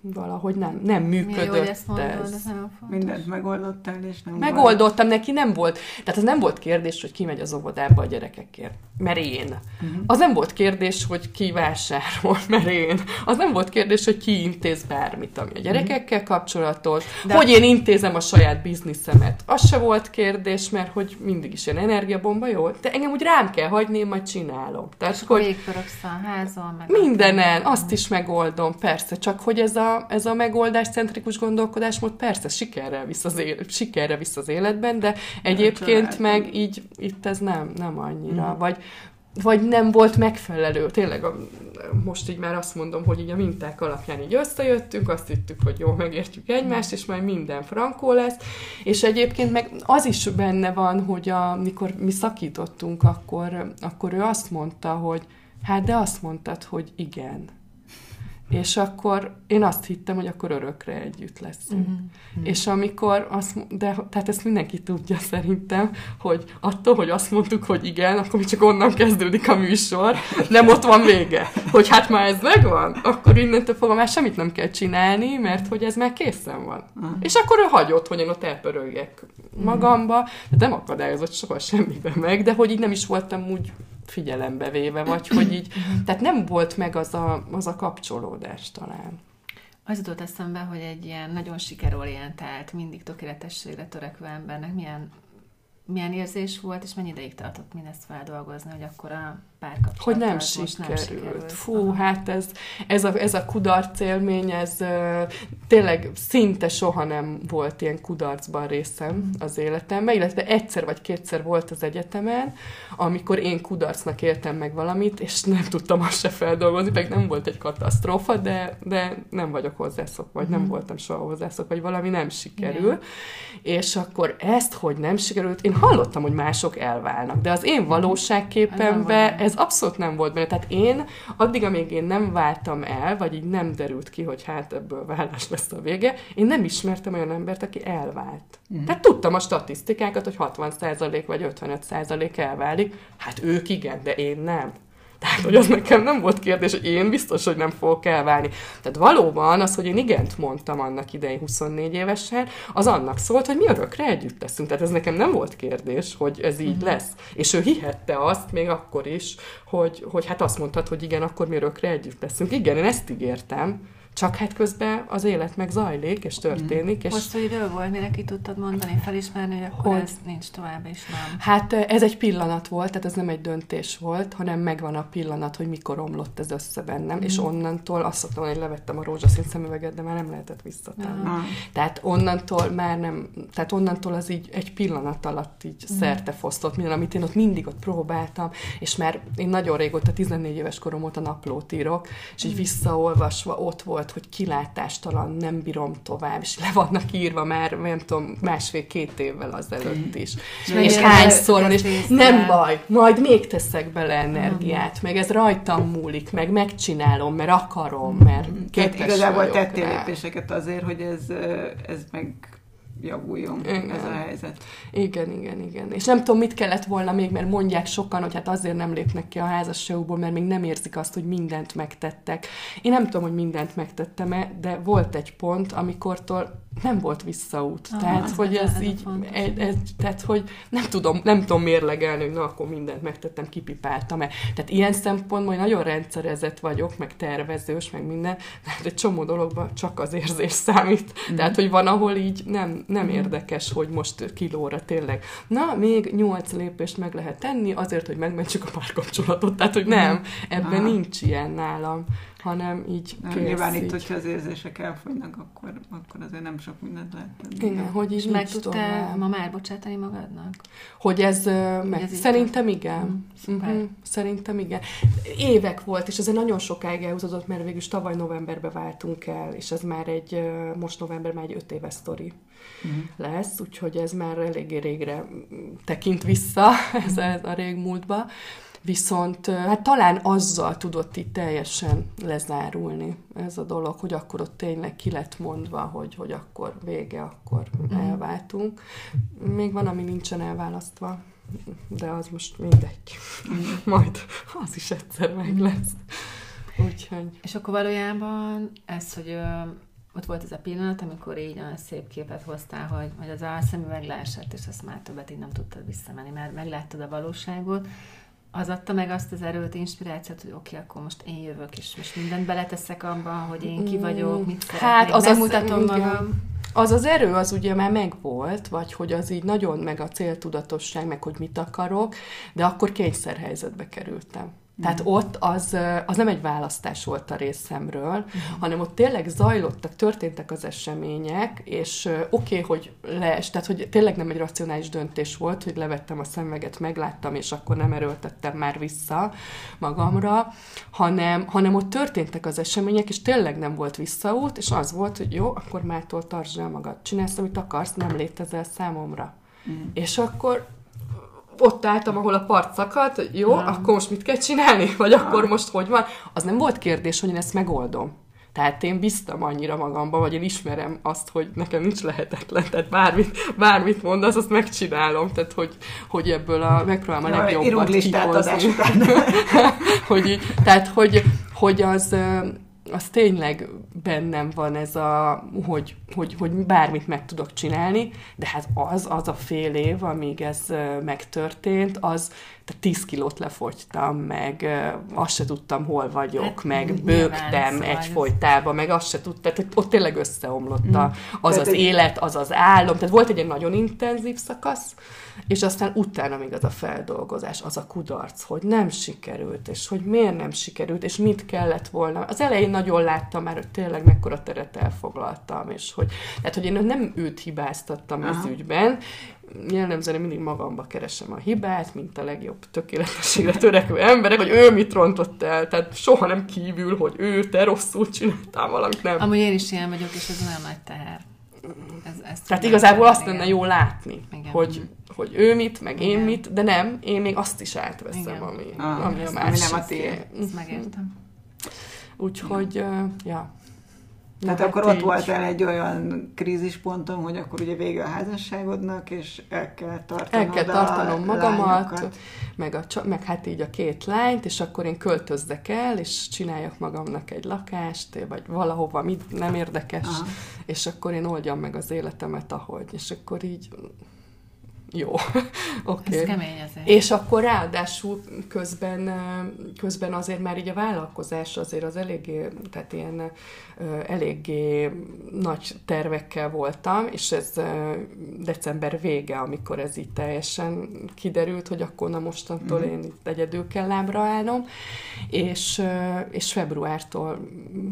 valahogy nem, nem működött Milyen, ezt mondod, ez. ez Mindent megoldottál, és nem Megoldottam, volt. neki nem volt. Tehát az nem volt kérdés, hogy ki megy az óvodába a gyerekekért, mert én. Uh-huh. Az nem volt kérdés, hogy ki vásárol, mert én. Az nem volt kérdés, hogy ki intéz bármit, ami a gyerekekkel kapcsolatos, De hogy én intézem a saját bizniszemet. Az se volt kérdés, mert hogy mindig is ilyen energiabomba, jó? De engem úgy rám kell hagyni, én majd csinálom. Tehát, és hogy a házon, meg mindenen, azt is megoldom, persze, csak hogy ez a ez a megoldás-centrikus gondolkodásmód persze sikerre visz az, élet, sikerre visz az életben, de egyébként meg így itt ez nem, nem annyira. Mm. Vagy, vagy nem volt megfelelő. Tényleg a, most így már azt mondom, hogy így a minták alapján így összejöttünk, azt hittük, hogy jó, megértjük egymást, és majd minden frankó lesz. És egyébként meg az is benne van, hogy amikor mi szakítottunk, akkor, akkor ő azt mondta, hogy hát de azt mondtad, hogy igen. És akkor én azt hittem, hogy akkor örökre együtt leszünk. Uh-huh. És amikor azt, de tehát ezt mindenki tudja szerintem, hogy attól, hogy azt mondtuk, hogy igen, akkor mi csak onnan kezdődik a műsor, nem ott van vége. Hogy hát már ez megvan, akkor innentől fogva már semmit nem kell csinálni, mert hogy ez már készen van. Uh-huh. És akkor ő hagyott, hogy én ott elpörögjek magamba, de nem akadályozott soha semmiben meg, de hogy így nem is voltam úgy figyelembe véve, vagy hogy így, tehát nem volt meg az a, az a kapcsolódás talán. Az jutott eszembe, hogy egy ilyen nagyon sikerorientált, mindig tökéletességre törekvő embernek milyen, milyen érzés volt, és mennyi ideig tartott mindezt feldolgozni, hogy akkor a párkapcsolat. Hogy nem sikerült. nem sikerült. Fú, Aha. hát ez, ez, a, ez a kudarc élmény, ez tényleg szinte soha nem volt ilyen kudarcban részem az életemben, illetve egyszer vagy kétszer volt az egyetemen, amikor én kudarcnak éltem meg valamit, és nem tudtam azt se feldolgozni, meg nem volt egy katasztrófa, de, de nem vagyok hozzászok, vagy mm. nem voltam soha hozzászok, vagy valami nem sikerül. És akkor ezt, hogy nem sikerült, én hallottam, hogy mások elválnak, de az én valóságképemben ez abszolút nem volt benne. Tehát én, addig, amíg én nem váltam el, vagy így nem derült ki, hogy hát ebből vállás lesz a vége, én nem ismertem olyan embert, aki elvált. Uh-huh. Tehát tudtam a statisztikákat, hogy 60% vagy 55% elválik. Hát ők igen, de én nem. Tehát, hogy az nekem nem volt kérdés, hogy én biztos, hogy nem fogok elválni. Tehát valóban az, hogy én igent mondtam annak idején 24 évesen, az annak szólt, hogy mi örökre együtt leszünk. Tehát ez nekem nem volt kérdés, hogy ez így uh-huh. lesz. És ő hihette azt még akkor is, hogy, hogy hát azt mondtad, hogy igen, akkor mi örökre együtt leszünk. Igen, én ezt ígértem, csak hát közben az élet meg zajlik, és történik. És... Hosszú idő volt, mire ki tudtad mondani, felismerni, hogy akkor hogy... ez nincs tovább, és nem. Hát ez egy pillanat volt, tehát ez nem egy döntés volt, hanem megvan a pillanat, hogy mikor omlott ez össze bennem, mm. és onnantól azt szoktam, hogy levettem a rózsaszín szemüveget, de már nem lehetett visszatenni. Ja. Tehát onnantól már nem, tehát onnantól az így egy pillanat alatt így mm. szerte fosztott minden, amit én ott mindig ott próbáltam, és már én nagyon régóta, 14 éves korom óta naplót írok, és így mm. visszaolvasva ott volt volt, hogy kilátástalan, nem bírom tovább, és le vannak írva már, nem tudom, másfél-két évvel azelőtt is. És, és hányszor van, és nem baj, majd még teszek bele energiát, meg ez rajtam múlik, meg megcsinálom, mert akarom, mert képes Tehát igazából tettél lépéseket azért, hogy ez, ez meg javuljon igen. ez a helyzet. Igen, igen, igen. És nem tudom, mit kellett volna még, mert mondják sokan, hogy hát azért nem lépnek ki a házasságukból, mert még nem érzik azt, hogy mindent megtettek. Én nem tudom, hogy mindent megtettem-e, de volt egy pont, amikortól nem volt visszaút. Ah, tehát, hogy ez így, ez, ez, tehát, hogy nem tudom, nem tudom mérlegelni, hogy na, akkor mindent megtettem, kipipáltam-e. Tehát ilyen szempontból én nagyon rendszerezett vagyok, meg tervezős, meg minden, tehát egy csomó dologban csak az érzés számít. Mhm. Tehát, hogy van, ahol így nem, nem érdekes, hogy most kilóra tényleg. Na, még nyolc lépést meg lehet tenni azért, hogy megmentsük a párkapcsolatot. Tehát, hogy nem, ebben Aha. nincs ilyen nálam, hanem így kész, Nyilván itt, így. hogyha az érzések elfogynak, akkor, akkor azért nem sok mindent lehet tenni. Igen, hogy így És meg tudtál ma már bocsátani magadnak? Hogy ez, ö, meg, ez így szerintem igen. Mm, szuper. Mhm, Szerintem igen. Évek volt, és ez nagyon sokáig elhúzódott, mert végül is tavaly novemberbe váltunk el, és ez már egy, most november már egy öt éves sztori Mhm. lesz, úgyhogy ez már eléggé régre tekint vissza, ez ez a régmúltba. Viszont hát talán azzal tudott itt teljesen lezárulni ez a dolog, hogy akkor ott tényleg ki lett mondva, hogy, hogy akkor vége, akkor Mhm. elváltunk. Még van, ami nincsen elválasztva, de az most mindegy. Majd az is egyszer meg lesz. Úgyhogy És akkor valójában ez, hogy ö, ott volt ez a pillanat, amikor így olyan szép képet hoztál, hogy, hogy az a szemüveg leesett, és azt már többet így nem tudtad visszamenni, mert megláttad a valóságot, az adta meg azt az erőt, inspirációt, hogy oké, akkor most én jövök, és most mindent beleteszek abban, hogy én ki vagyok, mit szeretnék, Hát, az az- megmutatom igen. magam. az az erő az ugye már megvolt, vagy hogy az így nagyon meg a céltudatosság, meg hogy mit akarok, de akkor kényszerhelyzetbe kerültem. Tehát ott az, az nem egy választás volt a részemről, hanem ott tényleg zajlottak, történtek az események, és oké, okay, hogy lees, tehát hogy tényleg nem egy racionális döntés volt, hogy levettem a szemüveget, megláttam, és akkor nem erőltettem már vissza magamra, hanem, hanem ott történtek az események, és tényleg nem volt visszaút, és az volt, hogy jó, akkor mától tartsd el magad, csinálsz, amit akarsz, nem létezel számomra. Mm. És akkor ott álltam, ahol a part szakadt, jó, Ja. akkor most mit kell csinálni? Vagy akkor most hogy van? Az nem volt kérdés, hogy én ezt megoldom. Tehát én bíztam annyira magamba, vagy én ismerem azt, hogy nekem nincs lehetetlen, tehát bármit, bármit mondasz, azt megcsinálom, tehát hogy, hogy ebből a, megpróbálom a legjobbat kihozni. hogy tehát, hogy, hogy az, az tényleg bennem van ez a, hogy, hogy, hogy bármit meg tudok csinálni, de hát az, az a fél év, amíg ez megtörtént, az, tehát 10 kilót lefogytam, meg azt se tudtam, hol vagyok, Hát, meg bőgtem szóval egyfolytában, meg azt se tudtam, tehát ott tényleg összeomlott a, az Tehát az egy- élet, az az álom, tehát volt egy nagyon intenzív szakasz, és aztán utána még az a feldolgozás, az a kudarc, hogy nem sikerült, és hogy miért nem sikerült, és mit kellett volna. Az elején nagyon láttam már, hogy tényleg mekkora teret elfoglaltam, és hogy, tehát, hogy én nem őt hibáztattam ez Aha. ügyben, jellemzően mindig magamba keresem a hibát, mint a legjobb tökéletességre törekvő emberek, hogy ő mit rontott el, tehát soha nem kívül, hogy ő, te rosszul csináltál valamit, nem. Amúgy én is ilyen vagyok, és ez olyan nagy teher. Ez, ezt Tehát igazából azt lenne jó látni, Igen. hogy, hogy ő mit, meg én Igen. mit, de nem, én még azt is átveszem, Igen. ami, Ah, ami a ezt- ami másik. nem a tiéd. Ezt megértem. Úgyhogy, uh, ja. Tehát Na, akkor hát ott így. voltál egy olyan krízisponton, hogy akkor ugye vége a házasságodnak, és el kell tartanod El kell tartanom magamat, lányokat. meg, a, meg hát így a két lányt, és akkor én költözzek el, és csináljak magamnak egy lakást, vagy valahova, mit nem érdekes, Aha. és akkor én oldjam meg az életemet, ahogy. És akkor így, jó, oké. Ez kemény azért. És akkor ráadásul közben, közben azért már így a vállalkozás azért az eléggé, tehát ilyen eléggé nagy tervekkel voltam, és ez december vége, amikor ez így teljesen kiderült, hogy akkor na mostantól Mhm. én itt egyedül kell lábra állnom, és, és februártól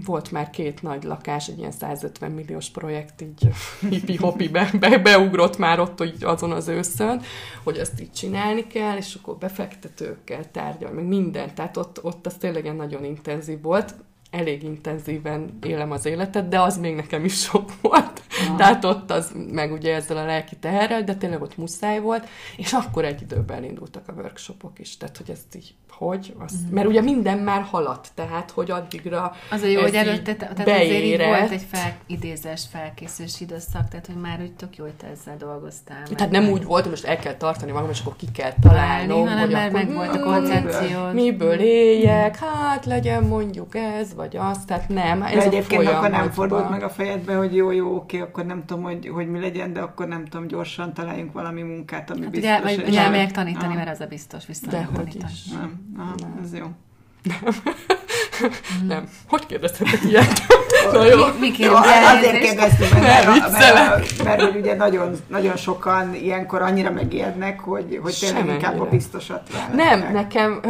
volt már két nagy lakás, egy ilyen 150 milliós projekt, így hippi-hopi be, be, beugrott már ott hogy azon az őszön, hogy ezt így csinálni kell, és akkor befektetőkkel tárgyal, meg minden. Tehát ott, ott az tényleg nagyon intenzív volt. Elég intenzíven élem az életet, de az még nekem is sok volt. Aha. Tehát ott az, meg ugye ezzel a lelki teherrel, de tényleg ott muszáj volt, és akkor egy időben elindultak a workshopok is. Tehát, hogy ezt így, hogy? Az, Mert ugye minden már haladt, tehát, hogy addigra Az a jó, hogy előtte, te- tehát azért így volt egy fel, idézés felkészülés időszak, tehát hogy már úgy tök jó, hogy te ezzel dolgoztál. Tehát nem úgy volt, hogy most el kell tartani magam, és akkor ki kell találnom, hanem hogy már akkor meg volt a hmm, koncepciód. Miből éljek? Hát legyen mondjuk ez, vagy vagy az, tehát nem, ez de egyébként a akkor nem fordult meg a fejedbe, hogy jó, jó, oké, akkor nem tudom, hogy, hogy mi legyen, de akkor nem tudom, gyorsan találjunk valami munkát, ami hát biztos. Ugye, vagy ugye elmegyek tanítani, mert az a biztos, vissza de hogy is. Nem, Aha, nem. ez jó. Nem. nem. Hogy kérdeztetek ilyet? Na jó. Mi, mi jó, azért kérdeztük, mert, mert, mert, mert, ugye nagyon, nagyon sokan ilyenkor annyira megijednek, hogy, hogy tényleg inkább a biztosat Nem, nekem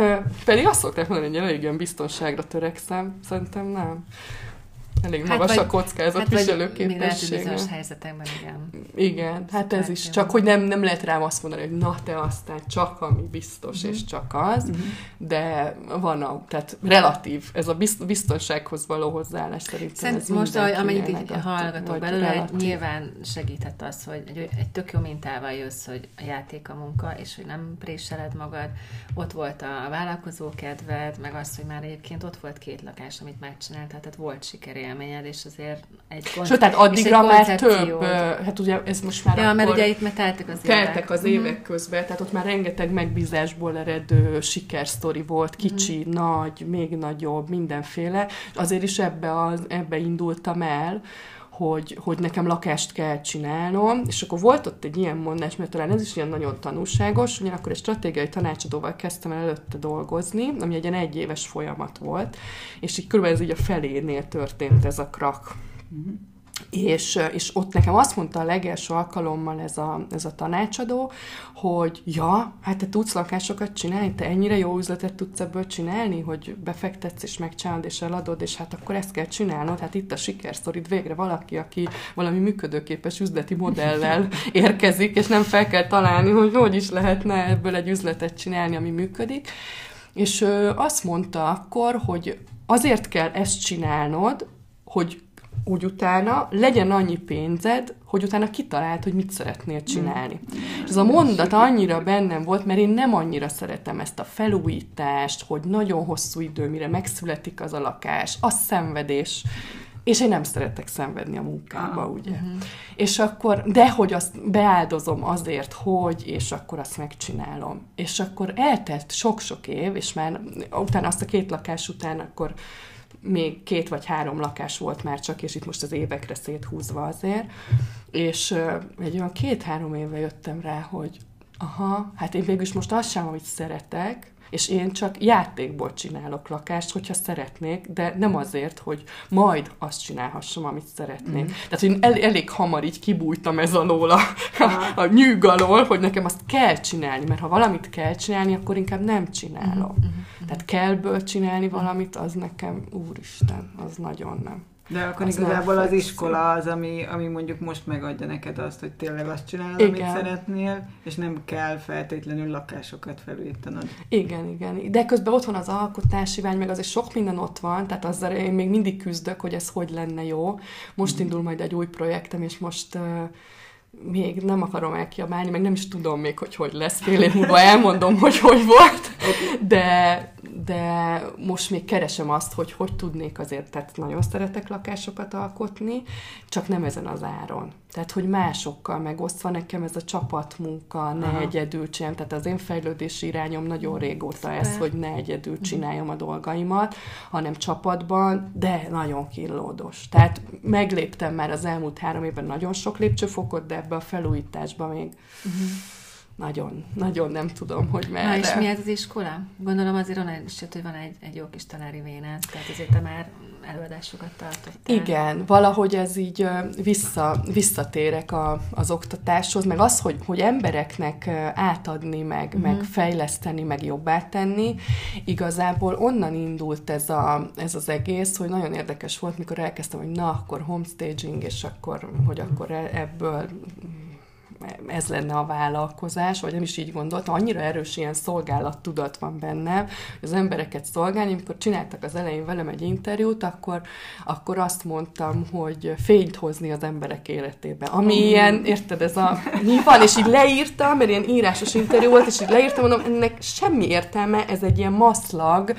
pedig azt szokták mondani, hogy elég ilyen biztonságra törekszem. Szerintem nem. Elég hát magas vagy, a kockázat hát viselőképessége. bizonyos helyzetekben, igen. Igen, hát ez is. Csak hogy nem, nem lehet rám azt mondani, hogy na te aztán csak ami biztos, uh-huh. és csak az, uh-huh. de van a, tehát relatív, ez a biztonsághoz való hozzáállás szerintem. Szerint ez most, ahogy, amennyit így hallgatok belőle, relatív. nyilván segített az, hogy egy, egy tök jó mintával jössz, hogy a játék a munka, és hogy nem préseled magad. Ott volt a vállalkozó kedved, meg az, hogy már egyébként ott volt két lakás, amit megcsináltál, tehát volt sikeré élményed, és azért egy koncept, Sőt, tehát addigra már több, hát ugye ez most már Ja, mert ugye itt már teltek az évek. Teltek az évek mm-hmm. közben, tehát ott már rengeteg megbízásból eredő sikersztori volt, kicsi, mm-hmm. nagy, még nagyobb, mindenféle. Azért is ebbe, az, ebbe indultam el, hogy, hogy nekem lakást kell csinálnom, és akkor volt ott egy ilyen mondás, mert talán ez is ilyen nagyon tanulságos, ugyanakkor egy stratégiai tanácsadóval kezdtem el előtte dolgozni, ami egy ilyen egyéves folyamat volt, és így körülbelül ez így a felénél történt ez a krak. Mm-hmm. És, és ott nekem azt mondta a legelső alkalommal ez a, ez a tanácsadó, hogy ja, hát te tudsz lakásokat csinálni, te ennyire jó üzletet tudsz ebből csinálni, hogy befektetsz és megcsinálod és eladod, és hát akkor ezt kell csinálnod, hát itt a sikersztorid végre valaki, aki valami működőképes üzleti modellel érkezik, és nem fel kell találni, hogy hogy is lehetne ebből egy üzletet csinálni, ami működik. És ő azt mondta akkor, hogy azért kell ezt csinálnod, hogy úgy utána legyen annyi pénzed, hogy utána kitalált, hogy mit szeretnél csinálni. Mm. És ez a mondat annyira bennem volt, mert én nem annyira szeretem ezt a felújítást, hogy nagyon hosszú idő, mire megszületik az a lakás, a szenvedés, és én nem szeretek szenvedni a munkába, ah, ugye. Uh-huh. És akkor, de hogy azt beáldozom azért, hogy, és akkor azt megcsinálom. És akkor eltelt sok-sok év, és már utána azt a két lakás után akkor még két vagy három lakás volt már csak, és itt most az évekre széthúzva azért, és egy olyan két-három éve jöttem rá, hogy aha, hát én végülis most azt sem, amit szeretek, és én csak játékból csinálok lakást, hogyha szeretnék, de nem azért, hogy majd azt csinálhassam, amit szeretnék. Mm. Tehát, hogy el, elég hamar így kibújtam ez alól a, a, a nyűg alól, hogy nekem azt kell csinálni, mert ha valamit kell csinálni, akkor inkább nem csinálom. Mm-hmm. Tehát kellből csinálni valamit, az nekem, úristen, az nagyon nem. De akkor az igazából az iskola az, ami, ami mondjuk most megadja neked azt, hogy tényleg azt csinálod, igen. amit szeretnél, és nem kell feltétlenül lakásokat felújítanod. Igen, igen. De közben ott van az alkotási vágy, meg azért sok minden ott van, tehát azzal én még mindig küzdök, hogy ez hogy lenne jó. Most mm. indul majd egy új projektem, és most uh, még nem akarom elkiabálni, meg nem is tudom még, hogy hogy lesz. Fél év múlva elmondom, hogy hogy volt, de, de most még keresem azt, hogy hogy tudnék azért, tehát nagyon szeretek lakásokat alkotni, csak nem ezen az áron. Tehát, hogy másokkal megosztva nekem ez a csapatmunka, ne Aha. egyedül csináljam. Tehát az én fejlődési irányom nagyon régóta Szuper. ez, hogy ne egyedül mhm. csináljam a dolgaimat, hanem csapatban, de nagyon killódos. Tehát megléptem már az elmúlt három évben nagyon sok lépcsőfokot, de ebbe a felújításba még uh-huh nagyon, nagyon nem tudom, hogy merre. Na és mi ez az iskola? Gondolom azért onnan is hogy van egy, egy jó kis tanári véned, tehát azért te már előadásokat tartottál. Igen, valahogy ez így vissza, visszatérek a, az oktatáshoz, meg az, hogy, hogy embereknek átadni, meg, uh-huh. meg fejleszteni, meg jobbá tenni, igazából onnan indult ez, a, ez az egész, hogy nagyon érdekes volt, mikor elkezdtem, hogy na, akkor homestaging, és akkor, hogy akkor e, ebből ez lenne a vállalkozás, vagy nem is így gondoltam, annyira erős ilyen szolgálattudat van bennem, hogy az embereket szolgálni, amikor csináltak az elején velem egy interjút, akkor, akkor azt mondtam, hogy fényt hozni az emberek életébe. Ami mm. ilyen, érted, ez a mi van, és így leírtam, mert ilyen írásos interjú volt, és így leírtam, mondom, ennek semmi értelme, ez egy ilyen maszlag,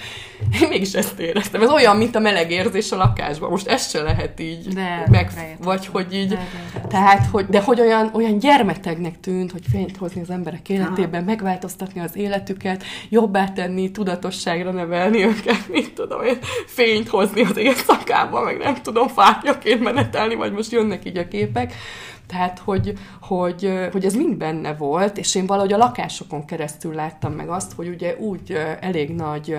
én mégis ezt éreztem. Ez olyan, mint a meleg érzés a lakásban. Most ezt se lehet így de, meg, vagy hogy így, de, de, de. tehát, hogy, de hogy olyan, olyan gyermek permetegnek tűnt, hogy fényt hozni az emberek életében, megváltoztatni az életüket, jobbá tenni, tudatosságra nevelni őket, mit tudom én, fényt hozni az éjszakába, meg nem tudom, fákjaként menetelni, vagy most jönnek így a képek. Tehát, hogy, hogy, hogy ez mind benne volt, és én valahogy a lakásokon keresztül láttam meg azt, hogy ugye úgy elég nagy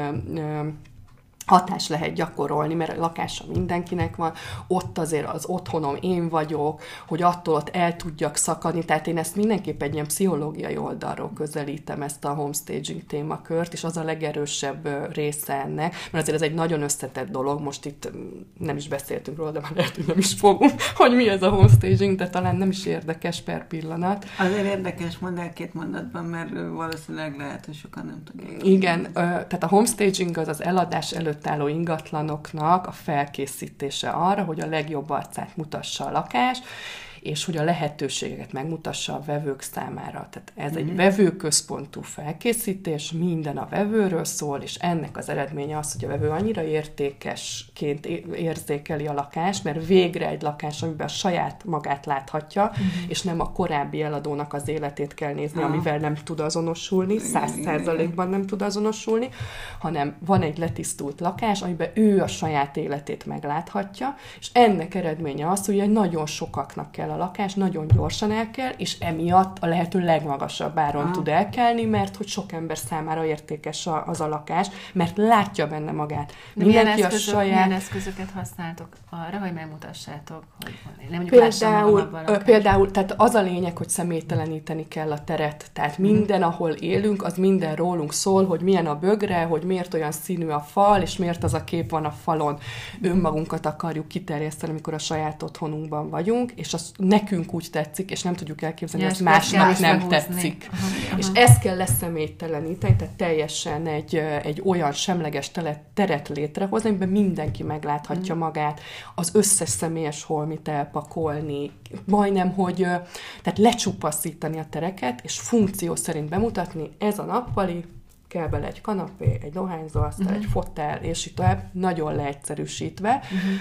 hatás lehet gyakorolni, mert a lakása mindenkinek van, ott azért az otthonom én vagyok, hogy attól ott el tudjak szakadni, tehát én ezt mindenképp egy ilyen pszichológiai oldalról közelítem ezt a homestaging témakört, és az a legerősebb része ennek, mert azért ez egy nagyon összetett dolog, most itt nem is beszéltünk róla, de már lehet, hogy nem is fogunk, hogy mi ez a homestaging, de talán nem is érdekes per pillanat. Azért érdekes, mondd el két mondatban, mert valószínűleg lehet, hogy sokan nem tudják. Igen, tehát a homestaging az az eladás előtt előtt álló ingatlanoknak a felkészítése arra, hogy a legjobb arcát mutassa a lakás, és hogy a lehetőségeket megmutassa a vevők számára. Tehát ez egy mhm. vevőközpontú felkészítés, minden a vevőről szól, és ennek az eredménye az, hogy a vevő annyira értékesként érzékeli a lakást, mert végre egy lakás, amiben a saját magát láthatja, mm-hmm. és nem a korábbi eladónak az életét kell nézni, ah. amivel nem tud azonosulni, száz százalékban nem tud azonosulni, hanem van egy letisztult lakás, amiben ő a saját életét megláthatja, és ennek eredménye az, hogy egy nagyon sokaknak kell a lakás, nagyon gyorsan elkel, és emiatt a lehető legmagasabb áron ah. tud elkelni, mert hogy sok ember számára értékes a, az a lakás, mert látja benne magát. De milyen, eszközök, a saját... milyen eszközöket használtok arra, hogy megmutassátok, hogy nem például, például, tehát az a lényeg, hogy személyteleníteni kell a teret. Tehát mhm. minden, ahol élünk, az minden rólunk szól, hogy milyen a bögre, hogy miért olyan színű a fal, és miért az a kép van a falon. Önmagunkat akarjuk kiterjeszteni, amikor a saját otthonunkban vagyunk, és az nekünk úgy tetszik, és nem tudjuk elképzelni, hogy ez másnak nem behúzni. tetszik. Aha, aha. És ezt kell leszemélyteleníteni, tehát teljesen egy, egy olyan semleges teret létrehozni, amiben mindenki megláthatja mm. magát, az összes személyes holmit elpakolni, majdnem, hogy tehát lecsupaszítani a tereket, és funkció szerint bemutatni, ez a nappali, kell bele egy kanapé, egy dohányzóasztal, uh-huh. egy fotel, és így tovább, nagyon leegyszerűsítve. Uh-huh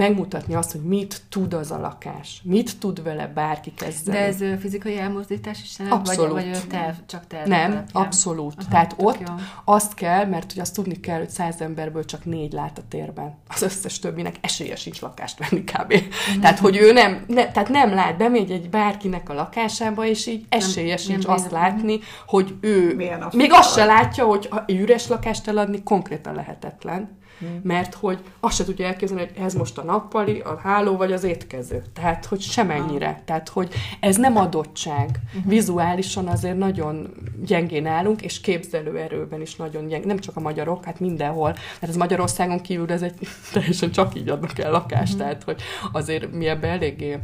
megmutatni azt, hogy mit tud az a lakás, mit tud vele bárki kezdeni. De ez fizikai elmozdítás is jelent? Abszolút. Vagy, vagy terv, csak terv Nem, alapján? abszolút. Aha, Tehát ott jó. azt kell, mert hogy azt tudni kell, hogy száz emberből csak négy lát a térben. Az összes többinek esélye sincs lakást venni kb. Uh-huh. Tehát, hogy ő nem, ne, tehát nem lát, bemegy egy bárkinek a lakásába, és így esélye nem, sincs nem azt látni, hogy ő még azt se látja, hogy üres lakást eladni konkrétan lehetetlen Hmm. mert hogy azt se tudja elképzelni, hogy ez most a nappali, a háló vagy az étkező. Tehát, hogy semennyire. Ah. Tehát, hogy ez nem adottság. Uh-huh. Vizuálisan azért nagyon gyengén állunk, és képzelőerőben is nagyon gyeng. Nem csak a magyarok, hát mindenhol. Mert ez Magyarországon kívül ez egy teljesen csak így adnak el lakást. Uh-huh. Tehát, hogy azért mi ebbe eléggé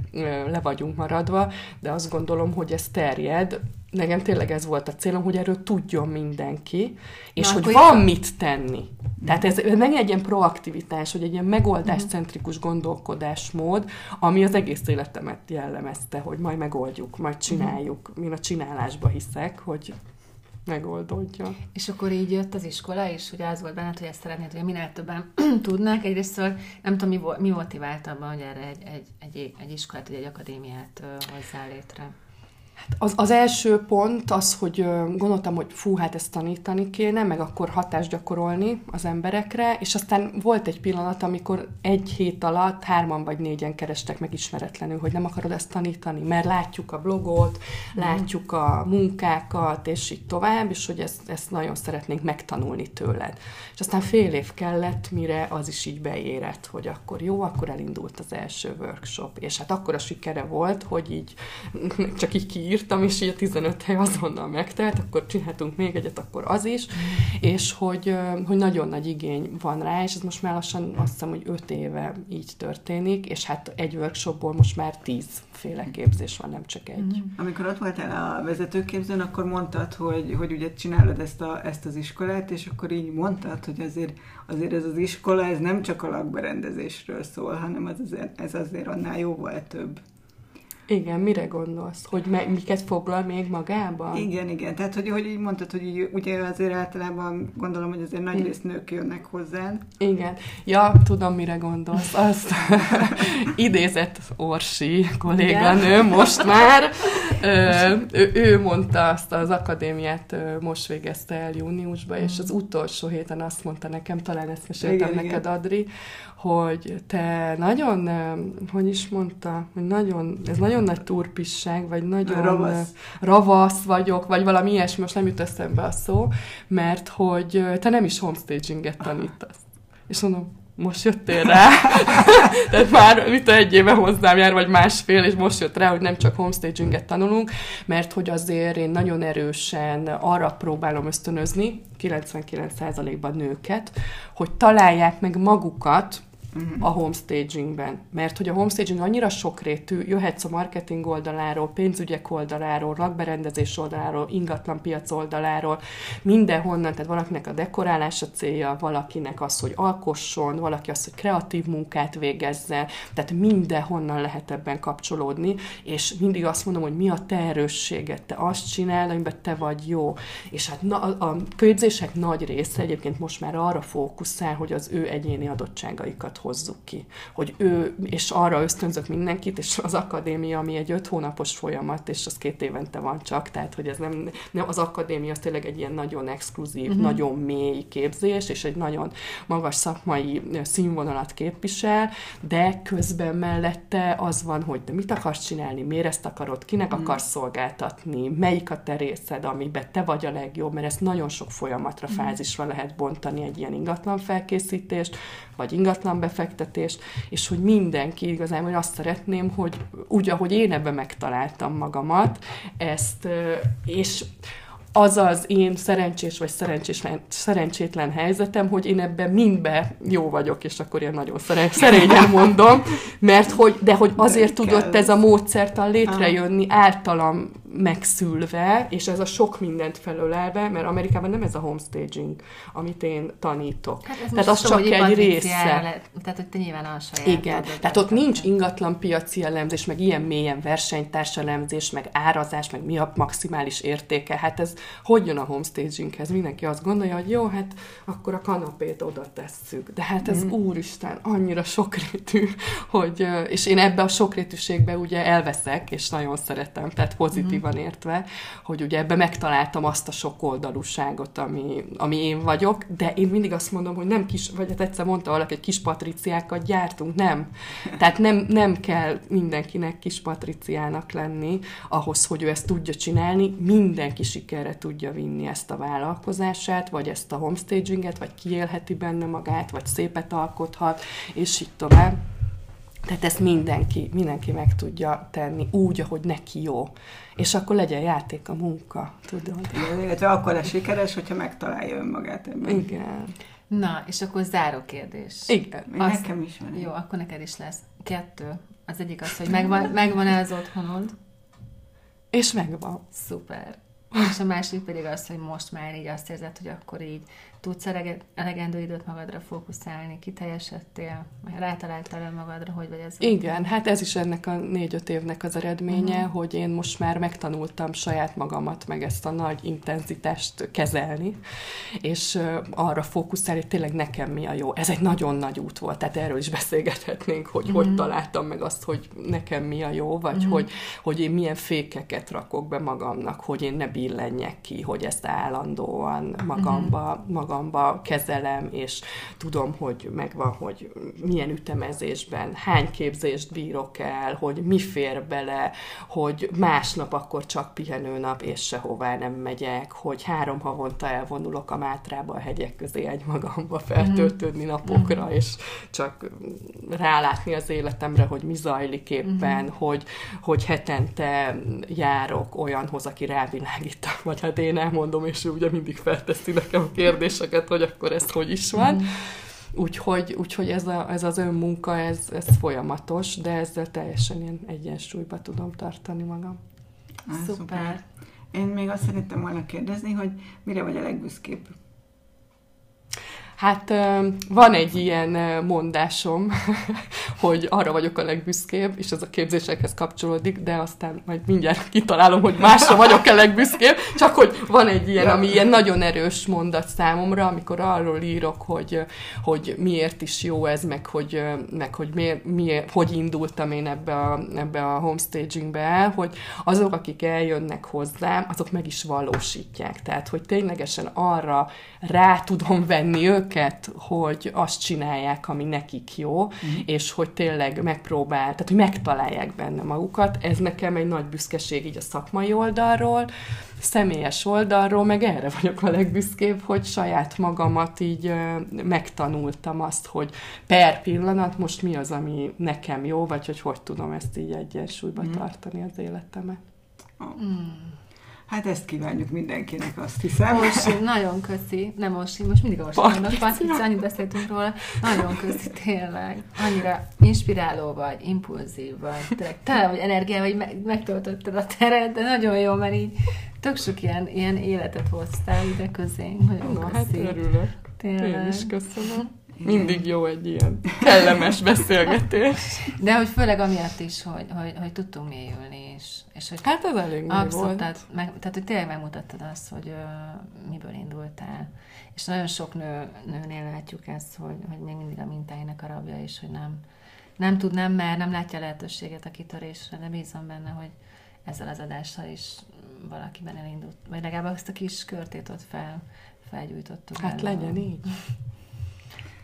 le vagyunk maradva, de azt gondolom, hogy ez terjed nekem tényleg ez volt a célom, hogy erről tudjon mindenki, és Na, hogy van mit tenni. Tehát ez, meg egy ilyen proaktivitás, hogy egy ilyen megoldáscentrikus gondolkodásmód, ami az egész életemet jellemezte, hogy majd megoldjuk, majd csináljuk. Én a csinálásba hiszek, hogy megoldódja. És akkor így jött az iskola is, hogy az volt benned, hogy ezt szeretnéd, hogy minél többen tudnák. Egyrészt nem tudom, mi, mi motivált abban, hogy erre egy, egy, egy, egy iskolát, vagy egy akadémiát hozzá létre. Az, az első pont az, hogy gondoltam, hogy fú, hát ezt tanítani kéne, meg akkor hatást gyakorolni az emberekre, és aztán volt egy pillanat, amikor egy hét alatt hárman vagy négyen kerestek meg ismeretlenül, hogy nem akarod ezt tanítani, mert látjuk a blogot, mm. látjuk a munkákat, és így tovább, és hogy ezt, ezt nagyon szeretnénk megtanulni tőled. És aztán fél év kellett, mire az is így beérett, hogy akkor jó, akkor elindult az első workshop, és hát akkor a sikere volt, hogy így csak így ki írtam, és így a 15 hely azonnal megtelt, akkor csináltunk még egyet, akkor az is, és hogy, hogy nagyon nagy igény van rá, és ez most már lassan azt hiszem, hogy 5 éve így történik, és hát egy workshopból most már 10 féle képzés van, nem csak egy. Mm. Amikor ott voltál a vezetőképzőn, akkor mondtad, hogy, hogy ugye csinálod ezt, a, ezt az iskolát, és akkor így mondtad, hogy azért, azért ez az iskola, ez nem csak a lakberendezésről szól, hanem az azért, ez azért annál jóval több. Igen, mire gondolsz? Hogy me- miket foglal még magában? Igen, igen. Tehát, hogy, hogy így mondtad, hogy így, ugye azért általában gondolom, hogy azért nagy rész nők jönnek hozzád. Igen. Ja, tudom, mire gondolsz. Azt idézett Orsi kolléganő most már. Ö, ő, ő mondta azt az akadémiát, most végezte el júniusban, és az utolsó héten azt mondta nekem, talán ezt meséltem Igen, neked, igen. Adri, hogy te nagyon, hogy is mondta, hogy nagyon, ez nagyon nagy turpisság, vagy nagyon Ravasz. ravasz vagyok, vagy valami ilyesmi, most nem jut eszembe a szó, mert hogy te nem is homestaginget tanítasz. És mondom, most jöttél rá. Tehát már mit egy éve hozzám jár, vagy másfél, és most jött rá, hogy nem csak homestaginget tanulunk, mert hogy azért én nagyon erősen arra próbálom ösztönözni, 99%-ban nőket, hogy találják meg magukat a homestagingben. Mert hogy a homestaging annyira sokrétű, jöhetsz a marketing oldaláról, pénzügyek oldaláról, lakberendezés oldaláról, ingatlan piac oldaláról, mindenhonnan, tehát valakinek a dekorálás a célja, valakinek az, hogy alkosson, valaki az, hogy kreatív munkát végezzen, tehát mindenhonnan lehet ebben kapcsolódni, és mindig azt mondom, hogy mi a te erősséged, te azt csinálod, amiben te vagy jó. És hát na, a képzések nagy része egyébként most már arra fókuszál, hogy az ő egyéni adottságaikat hozzuk ki. Hogy ő, és arra ösztönzök mindenkit, és az akadémia, ami egy öt hónapos folyamat, és az két évente van csak, tehát hogy ez nem, nem az akadémia az tényleg egy ilyen nagyon exkluzív, uh-huh. nagyon mély képzés, és egy nagyon magas szakmai színvonalat képvisel, de közben mellette az van, hogy te mit akarsz csinálni, miért ezt akarod, kinek uh-huh. akarsz szolgáltatni, melyik a te részed, amiben te vagy a legjobb, mert ezt nagyon sok folyamatra, fázisra lehet bontani egy ilyen ingatlan felkészítést, vagy ingatlan befektetést, és hogy mindenki igazából én azt szeretném, hogy úgy, ahogy én ebben megtaláltam magamat, ezt, és az az én szerencsés vagy szerencsétlen, szerencsétlen helyzetem, hogy én ebben mindbe jó vagyok, és akkor én nagyon szeren, szerényen mondom, mert hogy, de hogy azért De tudott kell. ez a módszertan létrejönni általam megszülve, és ez a sok mindent felölelve, mert Amerikában nem ez a homestaging, amit én tanítok. Hát ez Tehát az csak hogy egy része. Lett, tehát, hogy te nyilván a saját. Igen, tehát ott nincs ingatlan piaci elemzés, meg ilyen mélyen versenytárs elemzés, meg árazás, meg mi a maximális értéke. Hát ez hogy jön a homestaginghez? Mindenki azt gondolja, hogy jó, hát akkor a kanapét oda tesszük. De hát ez mm. úristen, annyira sokrétű, hogy, és én ebbe a sokrétűségbe ugye elveszek, és nagyon szeretem, tehát pozitívan értve, hogy ugye ebbe megtaláltam azt a sok oldalúságot, ami, ami én vagyok, de én mindig azt mondom, hogy nem kis, vagy hát egyszer mondta valaki, hogy kis patriciákat gyártunk, nem. Tehát nem, nem kell mindenkinek kis patriciának lenni ahhoz, hogy ő ezt tudja csinálni, mindenki sikerre tudja vinni ezt a vállalkozását, vagy ezt a homestaginget, vagy kiélheti benne magát, vagy szépet alkothat, és így tovább. Tehát ezt mindenki, mindenki meg tudja tenni úgy, ahogy neki jó. És akkor legyen játék a munka, tudod? Igen, illetve akkor lesz sikeres, hogyha megtalálja önmagát ebben. Igen. Na, és akkor záró kérdés. Igen. Azt- Nekem is van. Jó, akkor neked is lesz. Kettő. Az egyik az, hogy megvan, megvan-e az otthonod. És megvan. Szuper. És a másik pedig az, hogy most már így azt érzed, hogy akkor így tudsz elege- elegendő időt magadra fókuszálni, kiteljesedtél, rátaláltál önmagadra, hogy vagy ez? Igen, hát ez is ennek a négy-öt évnek az eredménye, Mhm. uh-huh. hogy én most már megtanultam saját magamat, meg ezt a nagy intenzitást kezelni, és arra fókuszálni, hogy tényleg nekem mi a jó. Ez egy nagyon nagy út volt, tehát erről is beszélgethetnénk, hogy uh-huh. hogy találtam meg azt, hogy nekem mi a jó, vagy uh-huh. hogy, hogy én milyen fékeket rakok be magamnak, hogy én ne billenjek ki, hogy ezt állandóan magamba, uh-huh. magamba kezelem, és tudom, hogy megvan, hogy milyen ütemezésben, hány képzést bírok el, hogy mi fér bele, hogy másnap akkor csak pihenőnap, és sehová nem megyek, hogy három havonta elvonulok a Mátrába a hegyek közé egy magamba feltöltődni napokra, és csak rálátni az életemre, hogy mi zajlik éppen, hogy, hogy hetente járok olyanhoz, aki rávilágít, vagy hát én elmondom, és ő ugye mindig felteszi nekem a kérdéseket, hogy akkor ez hogy is van. Úgyhogy, úgyhogy ez, a, ez az önmunka, ez, ez folyamatos, de ezzel teljesen ilyen egyensúlyba tudom tartani magam. Á, Szuper. Én még azt szerettem volna kérdezni, hogy mire vagy a legbüszkébb? Hát van egy ilyen mondásom, hogy arra vagyok a legbüszkébb, és ez a képzésekhez kapcsolódik, de aztán majd mindjárt kitalálom, hogy másra vagyok a legbüszkébb, csak hogy van egy ilyen, ami ilyen nagyon erős mondat számomra, amikor arról írok, hogy, hogy miért is jó ez, meg hogy, meg hogy miért, miért, hogy indultam én ebbe a, ebbe a homestagingbe el, hogy azok, akik eljönnek hozzám, azok meg is valósítják. Tehát, hogy ténylegesen arra rá tudom venni őket, hogy azt csinálják, ami nekik jó, uh-huh. és hogy tényleg megpróbál, tehát hogy megtalálják benne magukat. Ez nekem egy nagy büszkeség így a szakmai oldalról, személyes oldalról, meg erre vagyok a legbüszkébb, hogy saját magamat így megtanultam azt, hogy per pillanat most mi az, ami nekem jó, vagy hogy hogy tudom ezt így egyensúlyba mm. tartani az életemet. Mm. Hát ezt kívánjuk mindenkinek, azt hiszem. Orsi, nagyon köszi. Nem Orsi, most mindig Orsi mondok. Patricia, annyit beszéltünk róla. Nagyon köszi, tényleg. Annyira inspiráló vagy, impulzív vagy. Tényleg tele vagy energia, vagy meg, megtöltötted a teret, de nagyon jó, mert így tök sok ilyen, ilyen életet hoztál ide közénk. Nagyon Na, hát örülök. Tényleg. Én is köszönöm. Mindig jó egy ilyen kellemes beszélgetés. De hogy főleg amiatt is, hogy, hogy, hogy tudtunk mélyülni, és, és hogy hát ez elég abszolút. Tehát, meg, tehát, hogy tényleg megmutattad azt, hogy uh, miből indultál. És nagyon sok nő, nőnél látjuk ezt, hogy, hogy még mindig a mintáinak a rabja, és hogy nem, nem tud, nem mer, nem látja lehetőséget a kitörésre, de bízom benne, hogy ezzel az adással is valakiben elindult, vagy legalább azt a kis körtét ott fel, felgyújtottuk. Hát el legyen így.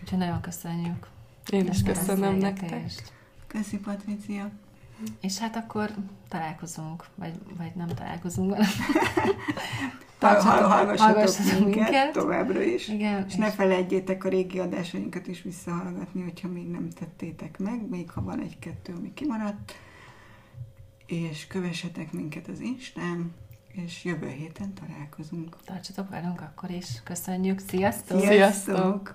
Úgyhogy nagyon köszönjük. Én is köszönöm nektek. Köszi, Patricia. És hát akkor találkozunk, vagy, vagy nem találkozunk. Hallgassatok, hallgassatok minket, minket továbbra is. Igen, és, és ne felejtjétek a régi adásainkat is visszahallgatni, hogyha még nem tettétek meg, még ha van egy-kettő, ami kimaradt. És kövessetek minket az Instán, és jövő héten találkozunk. Tartsatok velünk akkor is. Köszönjük. Sziasztok! Sziasztok! Sziasztok.